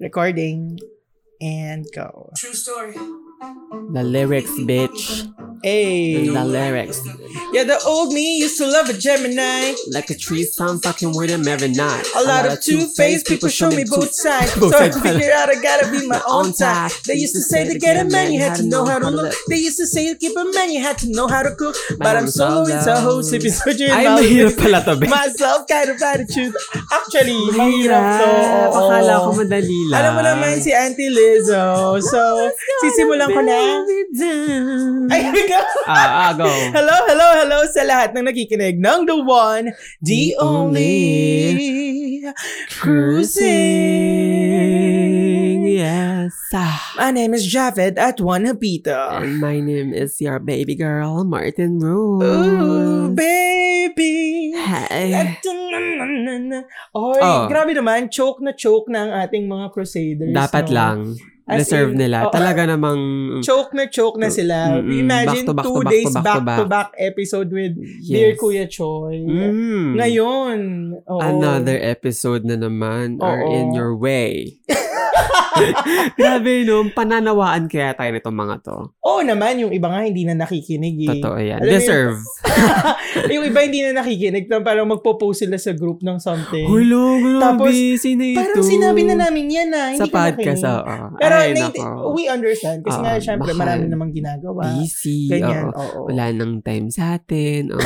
Recording. And go. True story. The lyrics, bitch. Hey. The lyrics. Yeah, the old me used to love a Gemini. Like a tree, I'm fucking with him every night. A lot of two-faced people show me both sides. So Both I sides. figure out I gotta be my own Own type. type. They used to say to get a man, you had to know how to look. They used to say to keep a man, you had to know how to cook. But I'm solo in Tahoe, sipping soju in Ay, Malibu. mahirap pala to, bitch. Myself kind of attitude. Actually, mahirap to. oo. Akala oh. ko madali lang. Alam mo naman si Auntie Lizzo. So, sisimulan ko na. Ay, go. Ah, ah, go. Hello, hello, hello sa lahat ng nakikinig ng The One, The Only Cruising. Yes. Ah. My name is Javed at One Habita. And my name is your baby girl, Martin Rose. Ooh, baby. Hey. Oy, Oh. grabe naman, choke na choke na ang ating mga crusaders. Dapat no? lang. As in, nila. oh, Talaga namang... Choke na choke na sila. Mm-mm. Imagine Back to back two to back days to back to back episode with Dear Yes. Kuya Choi. Mm. Ngayon, oo. Another episode na naman are Oo. in your way. Grabe, no? Pananawaan kaya tayo nitong mga to. Oo naman, yung iba nga hindi na nakikinig eh. Totoo yan. Alam Deserve. Yung, yung iba hindi na nakikinig, na parang magpo-post sila sa group ng something. Hulo, grabe. Tapos, Sino ito? parang sinabi na namin yan na, hindi Sa podcast, oo. Pero Ay, nako. we understand kasi nga Ah, syempre mahal. marami namang ginagawa. Busy. Ganyan, oo. oo. Wala nang time sa atin. Oh.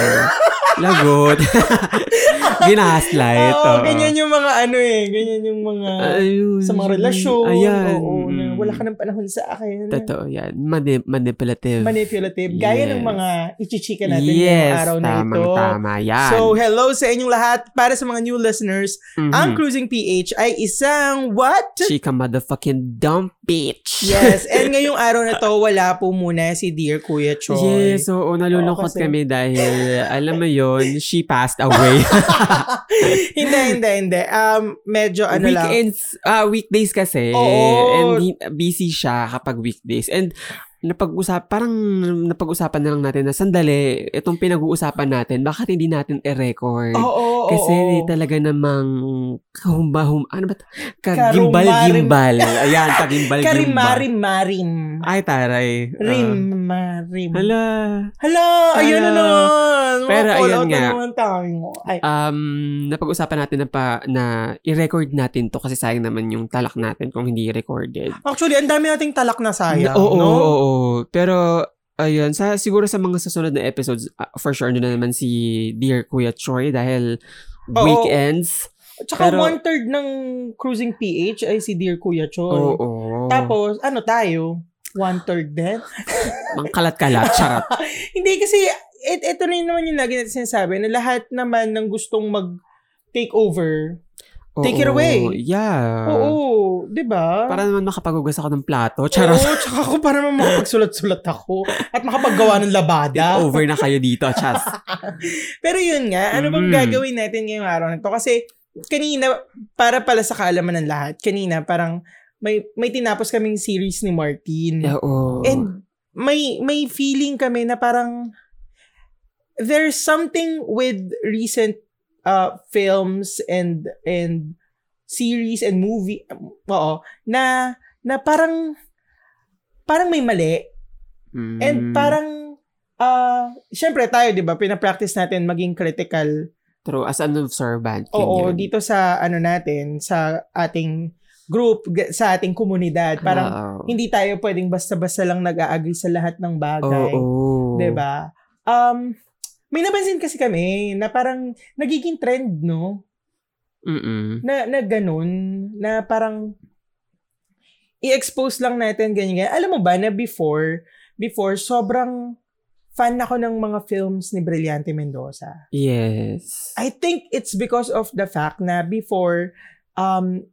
Lagot. Ginahaslight. Oo, oo. ganyan yung mga ano eh, ganyan yung mga Ayun. sa mga relasyon. Ayan. Oo, na Mm. wala ka ng panahon sa akin. Totoo yan. Mani- manipulative. Manipulative. Gaya ng Yes. mga ichichika natin yes, araw na tamang ito. tama yan. So, hello sa inyong lahat. Para sa mga new listeners, Mhm. ang Cruising PH ay isang what? Chika motherfucking dumb bitch. Yes, and ngayong araw na to, wala po muna si Dear Kuya Choi. Yes, oo, nalulungkot Oo, kasi- kami dahil, alam mo yon she passed away. hindi, hindi, hindi. Um, medyo ano lang. Weekends, ah weekdays kasi. Oo. And busy siya kapag weekdays. And napag-usap, parang napag-usapan na lang natin na sandali, itong pinag-uusapan natin, bakit hindi natin i-record? Oo, oo, Kasi oo. talaga namang kahumba-hum, ano ba? Kagimbal-gimbal. Ayan, kagimbal-gimbal. Karimarim-marim. Ay, taray. Rim-marim. hala. Hala, ayun na naman. Pero ayun nga. Ay, Um, napag-usapan natin na, pa, na i-record natin to kasi sayang naman yung talak natin kung hindi recorded. actually, ang dami nating talak na sayang, oo, no? oo, oo. Pero, ayun, sa, siguro sa mga susunod na episodes, ah, for sure, na naman si Dear Kuya Troy dahil Oo. weekends. Tsaka Pero- one-third ng Cruising PH ay si Dear Kuya Choi. Oo. Tapos, ano tayo? One-third din? Mang kalat-kalat, charot. Hindi kasi, it, ito rin naman yung lagi natin sinasabi na lahat naman ng gustong mag-take over. Take it Oo, away. Yeah. Oo, di ba? Para naman makapagugas ako ng plato. Charot. Oo, tsaka ako para naman makapagsulat-sulat ako at makapaggawa ng labada. Over na kayo dito, chas. Pero yun nga, ano bang Mm. gagawin natin ngayong araw na to? Kasi kanina, para pala sa kaalaman ng lahat, kanina parang may may tinapos kaming series ni Martin. Oo. And may may feeling kami na parang there's something with recent uh films and and series and movie oo na na parang parang may mali Mm. and parang uh syempre tayo 'di ba pina-practice natin maging critical True, as an observant. oo yun. dito sa ano natin sa ating group sa ating komunidad parang Oo. hindi tayo pwedeng basta-basta lang nag-agree sa lahat ng bagay. Oo. 'Di ba? Um may napansin kasi kami na parang nagiging trend, no? Mm-mm. Na na ganun, na parang i-expose lang natin ganyan, ganyan. Alam mo ba na before before sobrang fan ako ng mga films ni Brillante Mendoza. Yes. I think it's because of the fact na before um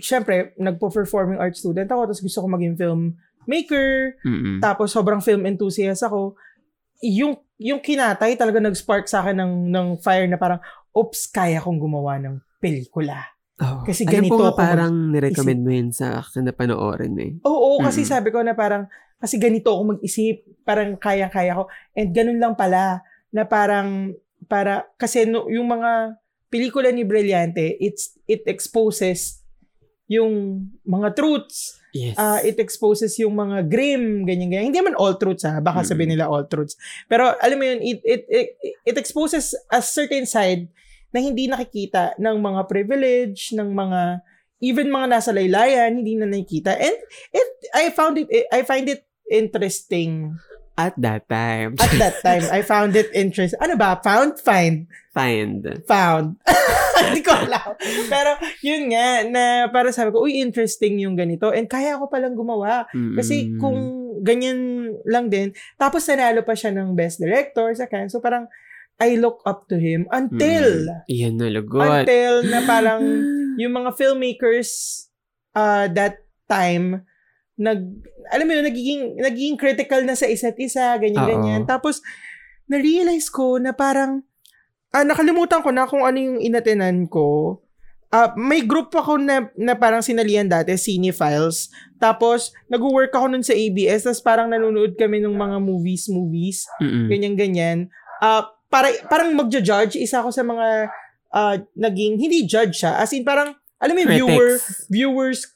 syempre nagpo-performing art student ako tapos gusto ko maging film maker Mm-mm. tapos sobrang film enthusiast ako, yung yung kinatay talaga nag-spark sa akin ng ng fire na parang oops, kaya kong gumawa ng pelikula. Oh. Kasi ganito ko nga parang nirecommend mo yun sa akin na panoorin eh. Oo, kasi Mm-mm. sabi ko na parang kasi ganito ako mag-isip, parang kaya-kaya ko. And ganun lang pala na parang para kasi no, yung mga pelikula ni Brillante, it's it exposes yung mga truths. Yes. Uh, it exposes yung mga grim, ganyan-ganyan. Hindi man all truths ha, baka Mm. sabihin nila all truths. Pero alam mo yun, it, it, it, it exposes a certain side na hindi nakikita ng mga privilege, ng mga, even mga nasa laylayan, hindi na nakikita. And it, I found it, I find it interesting. At that time. At that time, I found it interesting. Ano ba? Found? Find? Find. Found. Hindi ko alam. Pero, yun nga, na para sabi ko, uy, interesting yung ganito. And kaya ako palang gumawa. Kasi Mm-mm. kung ganyan lang din, tapos nanalo pa siya ng Best Director sa Cannes. So parang, I look up to him until, Mm. Iyan na lagot. until na parang yung mga filmmakers uh, that time, nag, alam mo yun, nagiging, nagiging critical na sa isa't isa, ganyan-ganyan. Oo. Tapos, na-realize ko na parang, ah, nakalimutan ko na kung ano yung inatenan ko. Ah, may group ako na, na parang sinalian dati, Cinefiles. Tapos, nag-work ako nun sa ABS, tapos parang nanonood kami ng mga movies, movies, Mm-mm. ganyan-ganyan. Ah, para, parang magja-judge, isa ako sa mga ah, naging, hindi judge siya, as in parang, alam mo yung viewer, viewers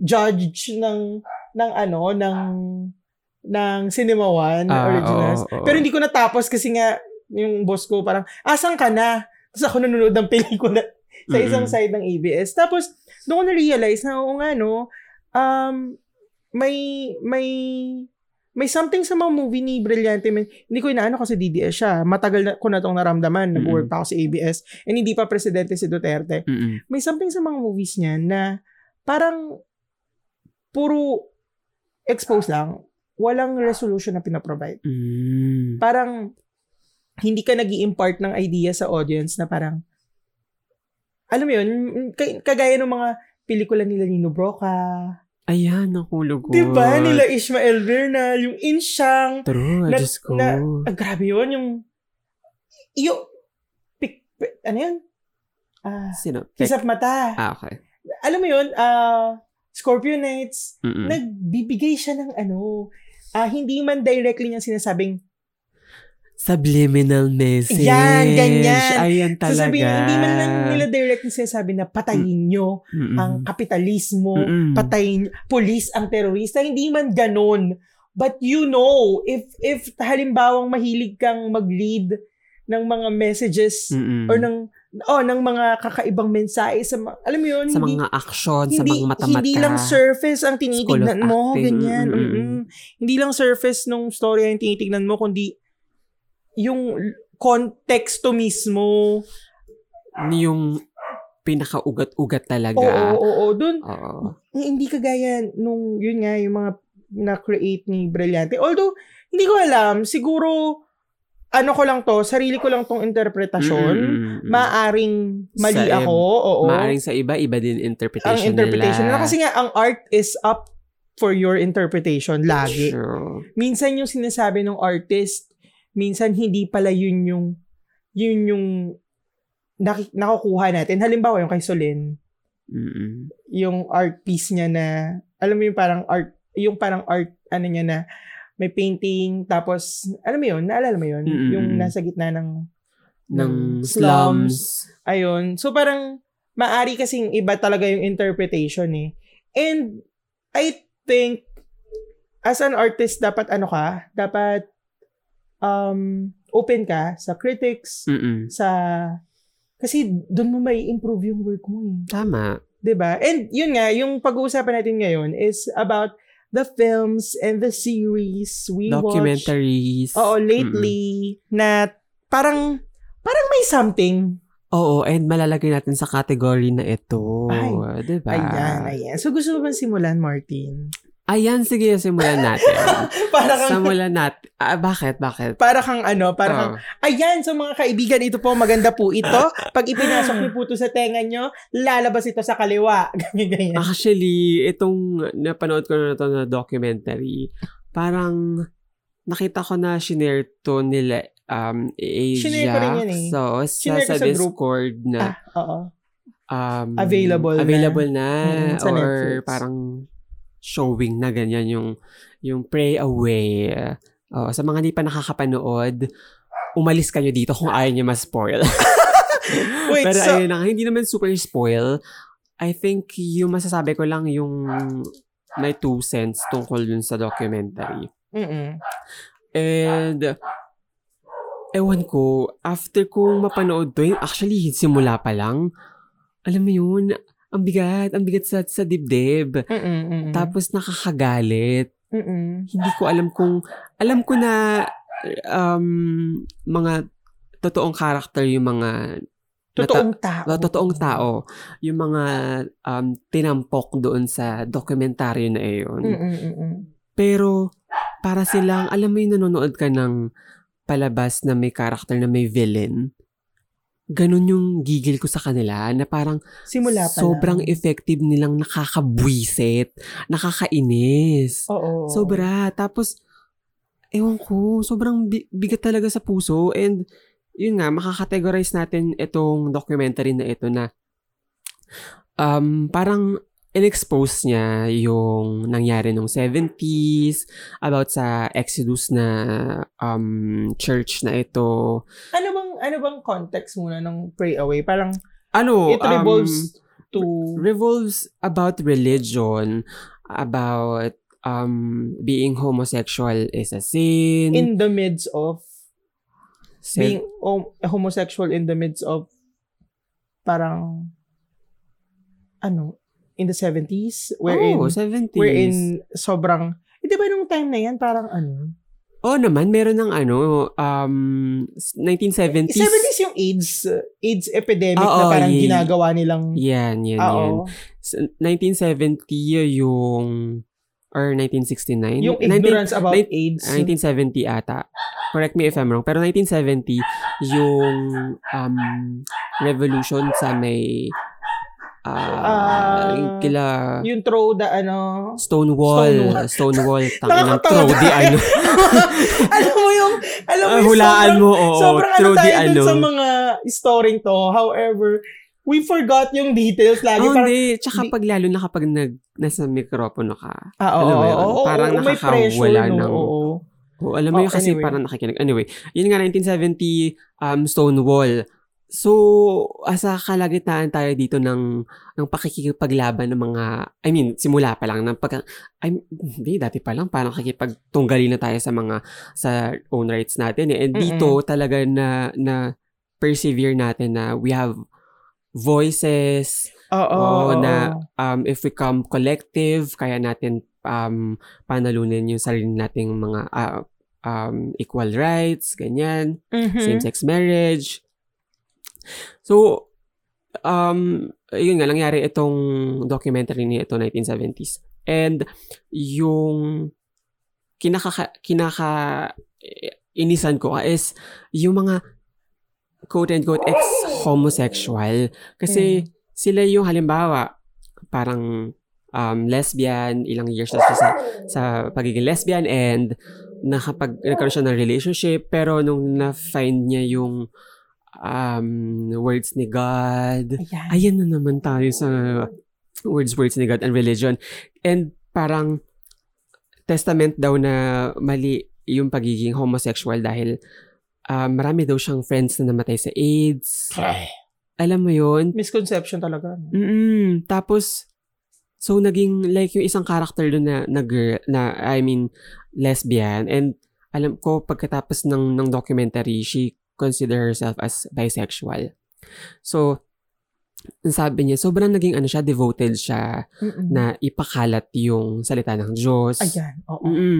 judge ng ng ano ng ng Cinema One Ah, originals. oo, oo. Pero hindi ko natapos kasi nga yung boss ko parang asan ka na? Tapos ako nanonood ng pelikula sa isang Mm-mm. side ng ABS. Tapos doon ko na-realize na oo nga no, um, may may may something sa mga movie ni Brillante Man. Hindi ko inaano kasi DDS siya. Matagal na ko na itong naramdaman. Nag-work pa ako sa ABS. And hindi pa presidente si Duterte Mm-mm. may something sa mga movies niya na parang puro expose lang. Walang resolution na pinaprovide. Mm. Parang hindi ka nag impart ng idea sa audience na parang alam mo yun, kagaya ng mga pelikula nila Nino Broca. Ayan, nakulugod. Diba? Nila Ishmael Bernal, yung Insyang. True, na- Diyos ko. na- Ah, grabe yun, yung yung pik, pik- ano yun? Ah, Sino? Kisap Mata. Ah, okay. Alam mo yun, ah, Nights, Mm-mm. nagbibigay siya ng ano, ah, hindi man directly niya sinasabing, Subliminal message. Yan, ganyan. Ayan talaga. sasabihin, hindi man lang nila directly sinasabi na patayin nyo Mm-mm. ang kapitalismo, Mm-mm. patayin, police ang terorista, hindi man ganon. But you know, if if halimbawang mahilig kang mag-lead ng mga messages Mm-mm. or ng oh ng mga kakaibang mensahe sa mga, alam mo yun, sa hindi, mga action, sa hindi, mga mata-mata. Hindi lang surface ang tinitignan mo, acting, ganyan. mm-mm. Hindi lang surface nung story ang tinitignan mo, kundi yung konteksto mismo. Yung pinakaugat-ugat talaga. Oo, oo, oo. Doon, Oo. hindi kagaya nung, yun nga, yung mga na-create ni Brillante. Although, hindi ko alam, siguro, ano ko lang to, sarili ko lang tong interpretasyon. Mm-mm. Maaring mali Sa ako, oo. Maaring sa iba, iba din interpretation ang interpretation nila. nila. Kasi nga, ang art is up for your interpretation lagi. True. minsan yung sinasabi ng artist, minsan hindi pala yun yung yun yung naki- nakukuha natin. Halimbawa yung kay Solen, Mm-mm. yung art piece niya na alam mo yung parang art yung parang art ano niya na may painting tapos alam mo yun, naalala mo yun, Mm-mm. yung nasa gitna ng Ng slums. Ayun. So parang maari kasing iba talaga yung interpretation eh. And I think as an artist dapat ano ka, dapat um open ka sa critics, Mm-mm. sa kasi doon mo may improve yung work mo eh. Tama. 'Di ba? And yun nga, yung pag-uusapan natin ngayon is about the films and the series we watch. Documentaries. Oo, lately na parang parang may something Oo, and malalagay natin sa category na ito. Ay. diba? Ayan, ayan. So, gusto mo ba simulan, Martin? Ayan, sige, simulan natin. para kang, simulan natin. Ah, bakit? Bakit? para kang ano, para kang, Oh. ayan, so mga kaibigan, ito po, maganda po ito. Pag ipinasok niyo po ito sa tenga nyo, lalabas ito sa kaliwa. Ganyan. Actually, itong napanood ko na to na documentary, parang nakita ko na shinare to nila um, Asia. Shinare ko rin yan eh. So, sa, sa, sa group. Discord na Ah, oo. um, Available na. available na, Mm, sa or Netflix. parang showing na ganyan yung yung Pray Away. Oh, sa mga di pa nakakapanood, umalis kayo dito kung ayaw niyo ma-spoil. Wait, Pero so, ayun na, hindi naman super spoil. I think yung masasabi ko lang yung my two cents tungkol dun sa documentary. Mm-mm. And, ewan ko, after kong mapanood to, actually, simula pa lang, alam mo yun, ang bigat, ang bigat sa, sa dibdib. Mm-mm. Mm-mm. Tapos nakakagalit. Mm-mm. Hindi ko alam kung, alam ko na um, mga totoong character yung mga Totoong tao. uh, totoong tao, yung mga um, tinampok doon sa dokumentaryo na iyon. Mm-mm. Mm-mm. Pero, para silang, alam mo yung nanonood ka ng palabas na may character na may villain, ganun yung gigil ko sa kanila na parang Simula pa sobrang lang. effective nilang nakakabwisit, nakakainis. Oo. Sobra. Tapos, ewan ko, sobrang bi- bigat talaga sa puso. And, yun nga, makakategorize natin itong documentary na ito na um, parang in-expose niya yung nangyari nung 70s about sa Exodus na um, church na ito. Ano bang ano bang context muna ng Pray Away? Parang Ano, it revolves um, to revolves about religion, about um, being homosexual is a sin. in the midst of se- being hom- homosexual in the midst of parang ano in the 70s wherein oh, 70s. wherein sobrang eh, di ba nung time na yan parang ano Oo naman, meron ng ano, um, 1970s. 70s yung AIDS AIDS epidemic Oo, na parang yeah. ginagawa nilang Yan, yan, Ah, yan. oo. S- 1970 yung, or 1969? yung 19 ignorance about nine- AIDS 1970 ata. Correct me if I'm wrong. Pero 1970, yung um, revolution sa may ah Ah, yung kila yung throw the ano Stonewall. Stonewall. Tangin ng throw tayo. ano. alam mo yung alam mo Ah, yung hulaan sobrang, mo, oo. sobrang ano throw di tayo ano. sa mga storing to however we forgot yung details lagi Oh, parang hindi. Tsaka di- pag lalo na kapag nag, nasa mikropono ka. ah, oo, yun, oo, oo, parang pressure, nakakawala no? ng- oo. Oh, alam mo Oh, yun kasi anyway. parang nakikinig. Anyway, yun nga 1970 um, Stonewall. So, asa kalagitnaan tayo dito ng ng pakikipaglaban ng mga I mean, simula pa lang ng pag I hindi dati pa lang parang nakikipagtunggali na tayo sa mga sa own rights natin eh. And dito talaga na na persevere natin na we have voices Oo, oo, na um, if we come collective, kaya natin um, panalunin yung sarili nating mga ah, um, equal rights, ganyan, Mhm. same-sex marriage. So, um, yun nga, nangyari itong documentary ni ito, 1970s. And yung kinaka, kinaka inisan ko is yung mga quote-unquote ex-homosexual. Kasi sila yung halimbawa, parang um, lesbian, ilang years na sa, sa pagiging lesbian and nakapag, nagkaroon siya ng relationship pero nung na-find niya yung um, words ni God, Ayan. ayan na naman tayo sa words, words ni God and religion. And parang testament daw na mali yung pagiging homosexual dahil um, marami daw siyang friends na namatay sa AIDS. Alam mo yun? Misconception talaga. no? Mm Tapos, so naging like yung isang character doon na, na girl, na I mean, lesbian. And alam ko, pagkatapos ng, ng documentary, she consider herself as bisexual. So, sabi niya, sobrang naging ano siya, devoted siya Mm-mm. na ipakalat yung salita ng Diyos. Ayan, oo. Mm-mm.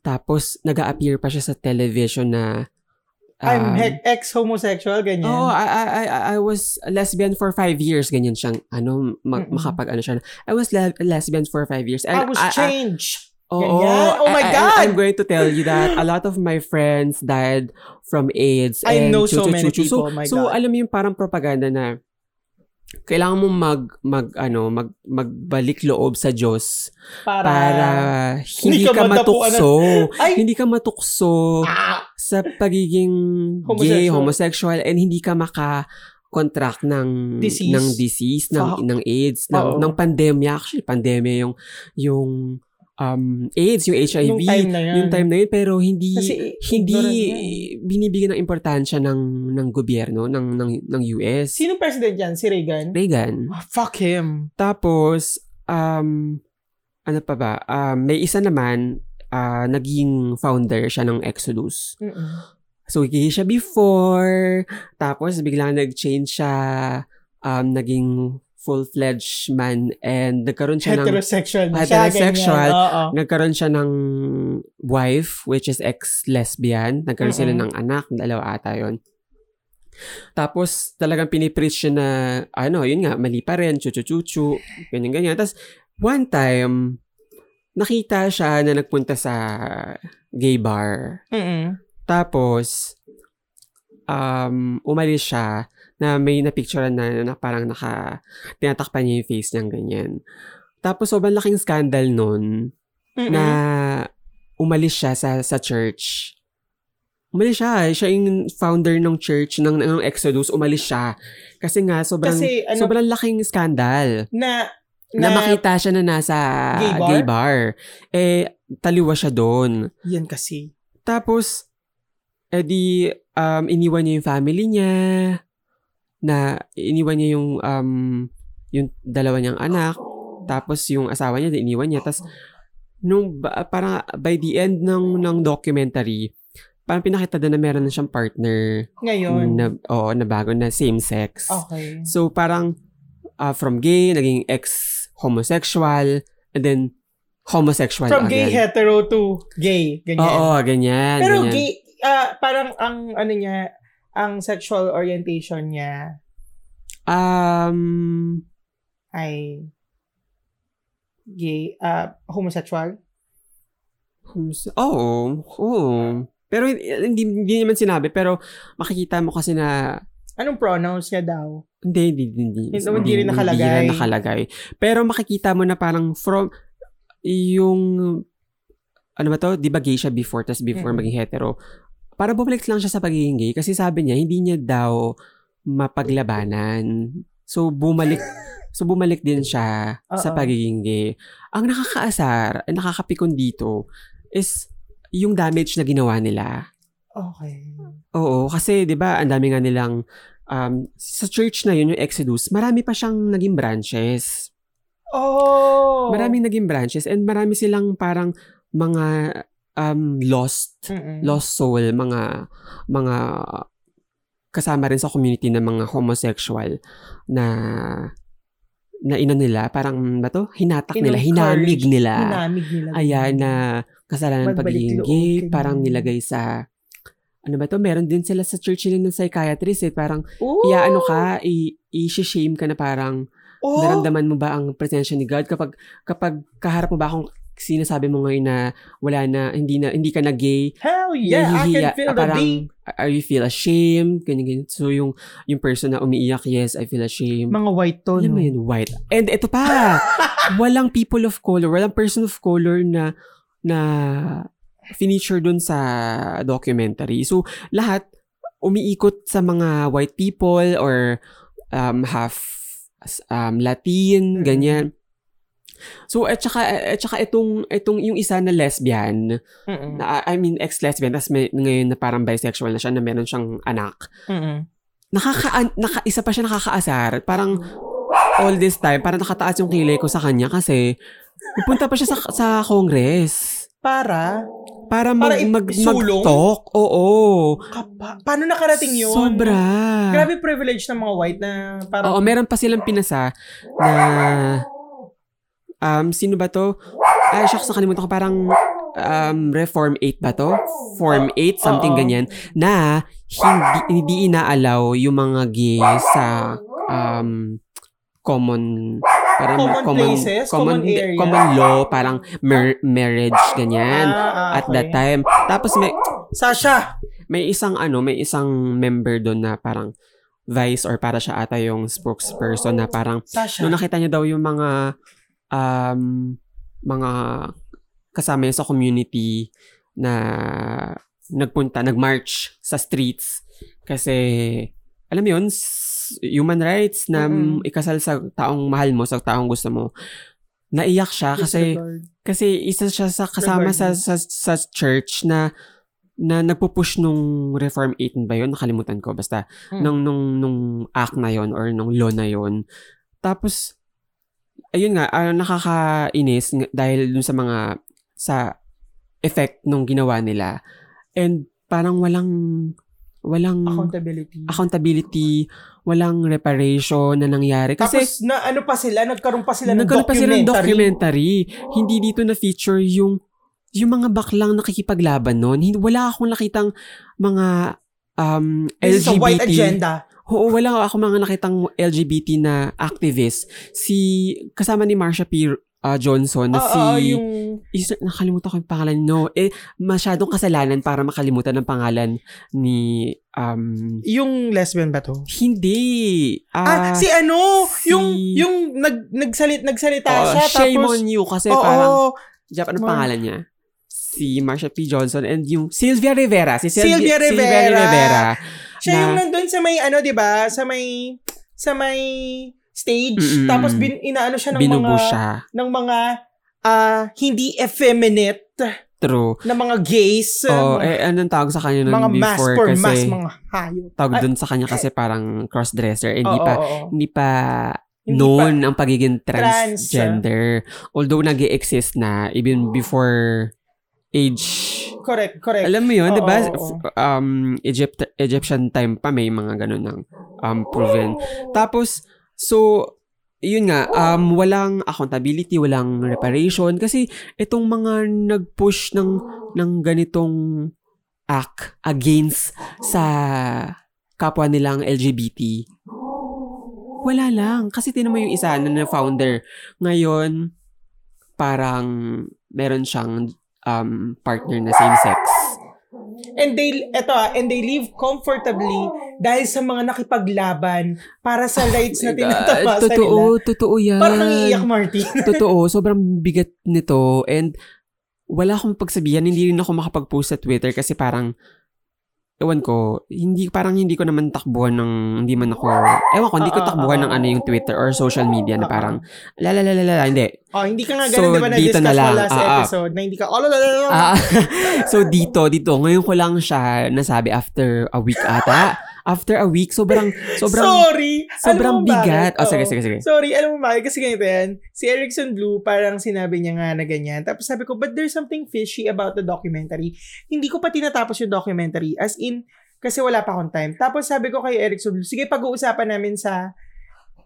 Tapos, nag appear pa siya sa television na I'm um, he- ex-homosexual, ganyan. Oh, I, I, I, I was lesbian for five years. Ganyan siyang, ano, Mm-mm. makapag, ano siya. I was le- lesbian for five years. I was changed. Oo, Ganyan? Oh my I- I- God! I'm going to tell you that a lot of my friends died from AIDS. I and know so many people, So, oh my so God. alam mo yung parang propaganda na kailangan mo mag, mag, ano, mag, magbalik loob sa Diyos Para, para hindi ka ka ng- matukso. Ay! Hindi ka matukso ah, sa pagiging gay, Homosexual. homosexual, and hindi ka maka contract ng Disease. ng disease ng Fuck. ng AIDS ng Oo. ng pandemya actually pandemya yung yung um, AIDS, yung HIV, Yung time na yan. yung time na yun, pero hindi Kasi hindi eh. binibigyan ng importansya ng ng gobyerno ng ng ng US. Sino president yan? Si Reagan? Reagan. Ah, fuck him. Tapos um ano pa ba? Um, may isa naman ah, naging founder siya ng Exodus. Mm-mm. So, gay siya before. Tapos, biglang nag-change siya. Um, naging full-fledged man. And nagkaroon siya ng... Heterosexual. siya, Heterosexual. ganyan. Oo. Nagkaroon siya ng wife, which is ex-lesbian. Nagkaroon sila Mm-mm. ng anak. Dalawa ata yon Tapos, talagang pinipreach siya na, ano, yun nga, mali pa rin, chuchu-chuchu, ganyan-ganyan. Tapos, one time, nakita siya na nagpunta sa gay bar. Mm-mm. Tapos, um, umalis siya na may na-picture na, na parang naka, tinatakpan niya yung face niya ganyan. Tapos, sobrang laking scandal nun Mm-mm. na umalis siya sa, sa church. Umalis siya. eh. Siya yung founder ng church ng, ng Exodus. Umalis siya. Kasi nga, sobrang, Kasi, ano, sobrang laking scandal. na, Na, makita siya na nasa Gay bar? gay bar. Eh, taliwa siya doon. Yan kasi. Tapos, edi, um, iniwan niya yung family niya, na iniwan niya yung, um, yung dalawa niyang anak, tapos yung asawa niya, di iniwan niya. Tapos, nung, parang by the end ng, ng documentary, parang pinakita doon na meron na siyang partner Ngayon. na, oo, na bago na same sex. Okay. So, parang, uh, from gay, naging ex-homosexual, and then, homosexual From gay again. hetero to gay. Ganyan. Oo, ganyan. Pero ganyan. gay, ah, parang ang ano niya, ang sexual orientation niya Um, ay gay, ah, homosexual. homs- oo, oo. Pero hindi, hindi naman sinabi, pero makikita mo kasi na, Anong pronouns niya daw? hindi, hindi, hindi. Hindi- hindi rin nakalagay. Hindi rin nakalagay. Pero makikita mo na parang from, yung, ano ba to, di ba gay siya before, tas before Mm-mm. maging hetero, para bumalik lang siya sa pagiging gay kasi sabi niya, hindi niya daw mapaglabanan. So, bumalik, so bumalik din siya sa Oo. pagiging gay. Ang nakakaasar, ang nakakapikon dito, is yung damage na ginawa nila. Okay. Oo, kasi 'di ba, ang dami nga nilang um, sa church na yun, yung Exodus, marami pa siyang naging branches. Oh! Maraming naging branches and marami silang parang mga um, lost, Mm-mm. lost soul, mga mga kasama rin sa community ng mga homosexual na na ino nila, parang ba to? Hinatak nila, hinamig nila. Hinamig nila. Ayan na kasalanan pagiging gay, parang nilagay sa ano ba to? Meron din sila sa church nila ng psychiatrist eh. Parang, Ooh! iya ano ka, i- i-shame ka na parang, Oh! naramdaman mo ba ang presensya ni God kapag, kapag kaharap mo ba akong sinasabi mo ngayon na wala na, hindi na, hindi ka na gay, Hell yeah! I can feel the parang, beat! are you feel ashamed? Ganyan, ganyan. So, yung, yung person na umiiyak, yes, I feel ashamed. Mga white tone. Alam mo yun, white. And ito pa, walang people of color, walang person of color na na feature dun sa documentary. So, lahat umiikot sa mga white people or um, half um, Latin, Mm. ganyan. So, at saka, at saka itong, itong, yung isa na lesbian, Mm-mm. na, I mean, ex-lesbian, tapos may, ngayon na parang bisexual na siya, na meron siyang anak Mm-mm. nakaka, naka, isa pa siya nakakaasar. Parang all this time, parang nakataas yung kilay ko sa kanya kasi pupunta pa siya sa, sa Congress. Para? Para mag, Para mag, mag-talk. Oo. Kapa- paano nakarating yun? Sobra. Grabe privilege ng mga white na parang... Oo, meron pa silang pinasa na um, sino ba to? Ay, shucks, nakalimutan ko. Parang um, Reform 8 ba to? Form 8, something Oo. ganyan. Na hindi, hindi inaalaw yung mga gay sa um, common parang Common places, common area. common law, parang mar- marriage, ganyan. Ah, ah, At that okay. time. Tapos may, Sasha! may isang ano, may isang member doon na parang vice or para siya ata yung spokesperson na parang Sasha. nung nakita niya daw yung mga um, mga kasama sa community na nagpunta, nagmarch sa streets kasi alam mo yun, human rights na Mm-mm. ikasal sa taong mahal mo, sa taong gusto mo. naiyak siya kasi kasi isa siya sa kasama sa, sa sa church na na nagpo-push nung Reform 18 ba yun? Nakalimutan ko. Basta, Mm. nung, nung, nung act na yon or nung law na yon Tapos, ayun nga, ah, nakakainis ng- dahil dun sa mga, sa effect nung ginawa nila. And parang walang, walang accountability. accountability, walang reparation na nangyari. Kasi, Tapos na ano pa sila, nagkaroon pa sila ng Nagkaroon pa sila ng documentary. documentary. Hindi dito na feature yung yung mga baklang nakikipaglaban noon. Hindi wala akong nakitang mga um This is a LGBT. white agenda. Oo, wala ako mga nakitang LGBT na activist. Si kasama ni Marsha P. uh, Johnson na si oo, yung is, nakalimutan ko yung pangalan no. Eh masyadong kasalanan para makalimutan ng pangalan ni um yung lesbian ba to? hindi Ah, ah si ano, si- yung yung nag nagsalit nagsalita oh, siya shame tapos on you kasi Oo, parang Jap, ano Mar- pangalan niya? Si Marsha P. Johnson and yung Sylvia Rivera. Si Sylvia, Sylvia Sylvia Rivera. Siya na- yung nandun sa may ano, 'di ba? Sa may sa may stage Mm-mm. tapos bin, inaano siya ng Binubo mga siya. ng mga ah, hindi effeminate True. na mga gays, Oh, mga, eh, anong tawag sa kanya nun mga before for kasi mass, mga hayop. tawag dun sa kanya kasi parang crossdresser. Eh, hindi oo, pa, oo, oo. hindi pa Hindi known ang pagiging Trans. transgender. Although nag exist na even before age Correct, correct. Alam mo yun, Oo, di ba? Um, Egypt, Egyptian time pa may mga ganun ng um, proven. Tapos, so, yun nga, um, walang accountability, walang reparation. Kasi, itong mga nag-push ng, ng ganitong act against sa kapwa nilang LGBT, wala lang. Kasi tinan mo yung isa na na founder. Ngayon, parang meron siyang um, partner na same-sex. And they, eto ah, and they live comfortably dahil sa mga nakipaglaban para sa rights na tinatamasa totoo, nila. totoo yan. Parang nangiiyak, Martin. totoo, sobrang bigat nito. And wala akong pagsabihan, hindi rin ako makapag-post sa Twitter kasi parang, ewan ko, hindi, parang hindi ko naman takbuhan ng, hindi man ako, ewan ko, hindi ko Ah, ah, takbuhan ng ah. ano yung Twitter or social media na Ah, ah. parang, lalalala, hindi. oh, hindi ka nga So, ganun, di ba, dito na-discuss na lang. last Ah, episode na hindi ka, oh, lalalala. Ah, so dito, dito, ngayon ko lang siya nasabi after a week ata. After a week, sobrang, sobrang, Sorry! sobrang Alam mo bakit? bigat. Oh, sige, sige, sige. Sorry, alam mo ba? Kasi ganito yan. Si Erickson Blue, parang sinabi niya nga na ganyan. Tapos sabi ko, but there's something fishy about the documentary. Hindi ko pa tinatapos yung documentary. As in, kasi wala pa akong time. Tapos sabi ko kay Erickson Blue, sige, pag-uusapan namin sa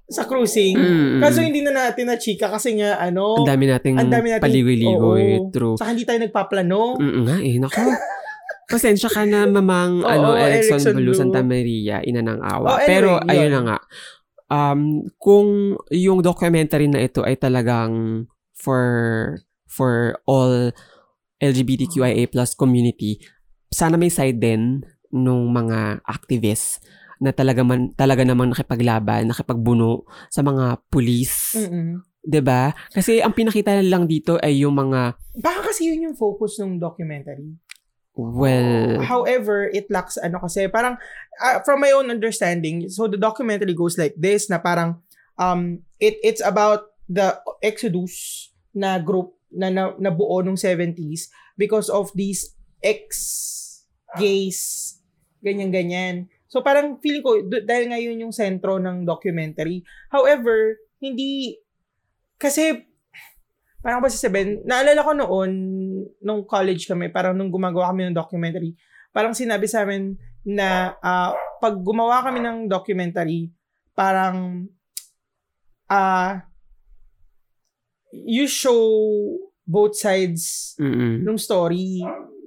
sa cruising. Mm, mm. Kaso hindi na natin na chika kasi nga, ano, Ang dami nating ang dami nating- paligoy-ligoy. True. saka hindi tayo nagpaplano. Mm nga eh, nako. Pasensya ka na, mamang Oo, ano, Erickson Erickson Blue. Santa Maria, ina ng awa. Oh, anyway, Pero, yun. ayun na nga. Um, kung yung documentary na ito ay talagang for for all LGBTQIA plus community, sana may side din nung mga activists na talaga man talaga namang nakipaglaban, nakipagbuno sa mga police, Mm-mm. 'di ba? Kasi ang pinakita lang dito ay yung mga Baka kasi yun yung focus ng documentary. Well, However, it lacks ano kasi parang uh, from my own understanding, so the documentary goes like this na parang um it it's about the Exodus na group na, na nabuo nung 70s because of these ex gays ganyan ganyan. So parang feeling ko dahil ngayon yung sentro ng documentary. However, hindi kasi parang ba sasabihin, naalala ko noon, nung college kami, parang nung gumagawa kami ng documentary, parang sinabi sa amin na ah, pag gumawa kami ng documentary, parang ah you show both sides mm ng story.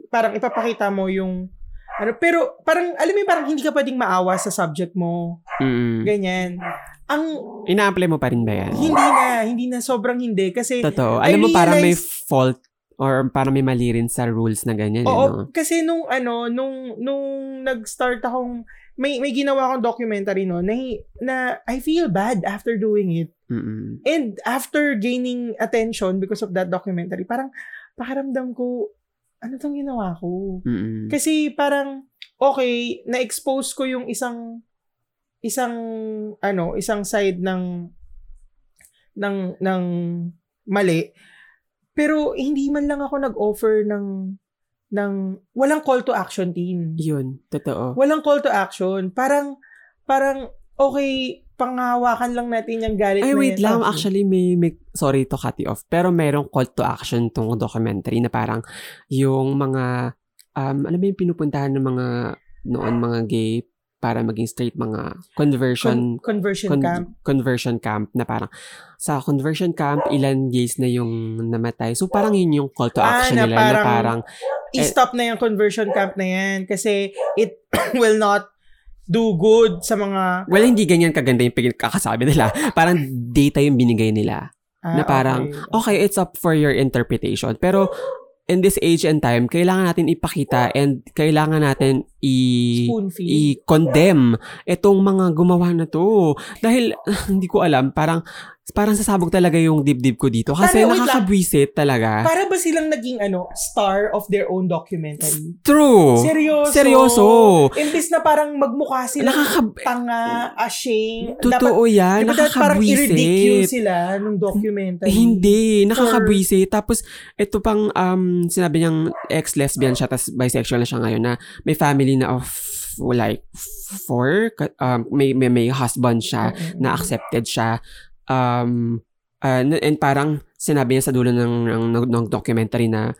Parang ipapakita mo yung ano, pero parang, alam mo parang hindi ka pwedeng maawa sa subject mo. mm Ganyan. Ang, Ina-apply mo pa rin ba yan? hindi na, hindi na, sobrang hindi. Kasi, Totoo. I Alam mo, parang may fault or parang may mali rin sa rules na ganyan. eh, Oo, no? kasi nung ano, nung nung nag-start akong may may ginawa akong documentary no na, na I feel bad after doing it. Mm-mm. And after gaining attention because of that documentary, parang pakiramdam ko ano tong ginawa ko? Mm-mm. Kasi parang okay, na-expose ko yung isang isang ano, isang side ng ng ng mali. Pero hindi man lang ako nag-offer ng ng walang call to action team. Yun, totoo. Walang call to action. Parang parang okay, panghawakan lang natin yung galit Ay, na wait yan. lang. Okay. Actually, may, may, sorry to cut you off. Pero merong call to action tong documentary na parang yung mga, um, alam mo yung pinupuntahan ng mga, noon mga gay para maging straight mga conversion Con- conversion con- camp. conversion camp na parang sa conversion camp ilan gays na yung namatay. So parang yun yung call to Ah, action na nila na parang- parang I-stop na yung conversion camp na yan kasi it will not do good sa mga well hindi ganyan kaganda yung pagkakasabi nila. Parang data yung binigay nila. ah, na parang, okay. okay, it's up for your interpretation. Pero, in this age and time, kailangan natin ipakita and kailangan natin i- i-condemn itong mga gumawa na to. Dahil, hindi ko alam, parang, parang sasabog talaga yung dibdib ko dito. Kasi Para, nakakabwisit talaga. Para ba silang naging ano, star of their own documentary? True. Seryoso. Seryoso. Imbis na parang magmukha sila Nakaka- tanga, ashamed. Totoo yan. Dapat, diba, parang i-ridicule Nakakabwisit. sila nung documentary. Hindi, nakakabwisit. Tapos, ito pang, um, sinabi niyang ex-lesbian siya, tapos bisexual na siya ngayon, na may family na of, like, four, um, may, may, may husband siya, Mm-mm. na accepted siya. Um, uh, and parang, sinabi niya sa dulo ng, ng, ng, ng documentary na,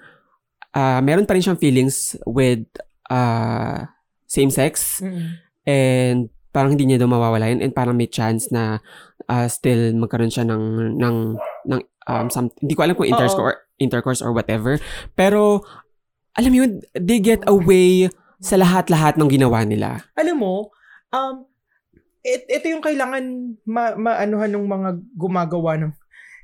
uh, meron pa rin siyang feelings with, uh, same-sex, Mm-mm. and parang hindi niya daw mawawala yun. And parang may chance na uh, still magkaroon siya ng ng ng um some, hindi ko alam kung intercourse or intercourse or whatever. Pero alam mo yun they get away sa lahat-lahat ng ginawa nila. Alam mo, um, it, ito yung kailangan ma, maanuhan ng mga gumagawa ng,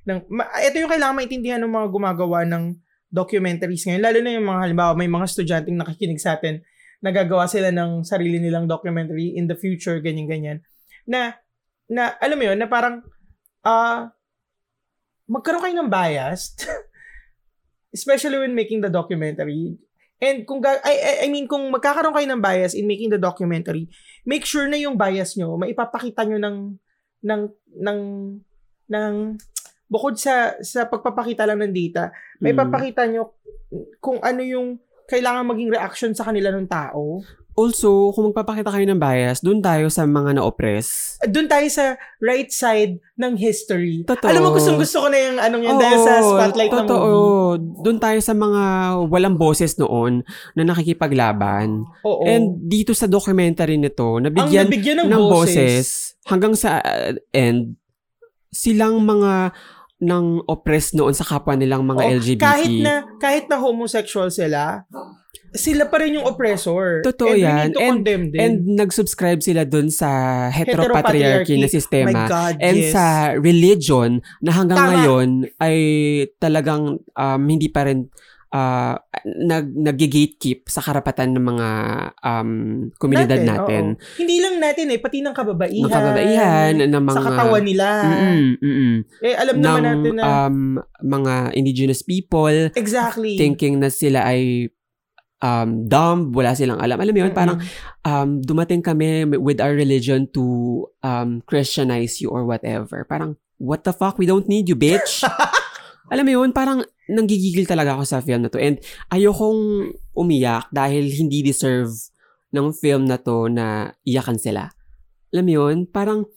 ng ma, ito yung kailangan maintindihan ng mga gumagawa ng documentaries ngayon. Lalo na yung mga, halimbawa, may mga estudyanteng nakikinig sa atin, nagagawa sila ng sarili nilang documentary in the future, ganyan-ganyan. Na, na, alam mo yun, na parang, ah, magkaroon kayo ng bias, especially when making the documentary. And kung, ga- I, I, mean, kung magkakaroon kayo ng bias in making the documentary, make sure na yung bias nyo, maipapakita nyo ng, ng, ng, ng, bukod sa, sa pagpapakita lang ng data, may Mm. nyo kung ano yung kailangan maging reaction sa kanila ng tao. Also kung magpapakita kayo ng bias doon tayo sa mga na-oppress Doon tayo sa right side ng history. Totoo. Alam mo, gustong gusto ko na yung anong yun dahil sa spotlight ng totoo. movie. Doon tayo sa mga walang boses noon na nakikipaglaban. Oo. And dito sa documentary nito, ang nabigyan nabigyan ng, ng boses, boses hanggang sa uh, end silang mga ng oppressed noon sa kapwa nilang mga Oo, LGBT. Kahit na kahit na homosexual sila, sila pa rin yung oppressor. Totoo and yan. And- them. And nag-subscribe sila dun sa heteropatriarchy na My sistema. God, And yes. sa religion na hanggang Tama. ngayon ay talagang um, hindi pa rin uh, nag nag-gatekeep sa karapatan ng mga um, komunidad natin. oo. Hindi lang natin eh, pati ng kababaihan. Ng kababaihan, ng mga... Sa katawan nila. Mm-mm, mm-mm. Eh, alam naman ng natin na... um, mga indigenous people exactly. thinking na sila ay um, dumb, wala silang alam. Alam mo yun, parang um, dumating kami with our religion to um, Christianize you or whatever. Parang, what the fuck? We don't need you, bitch. Alam mo yun, parang nanggigigil talaga ako sa film na to. And ayokong umiyak dahil hindi deserve ng film na to na iyakan sila. Alam mo yun, parang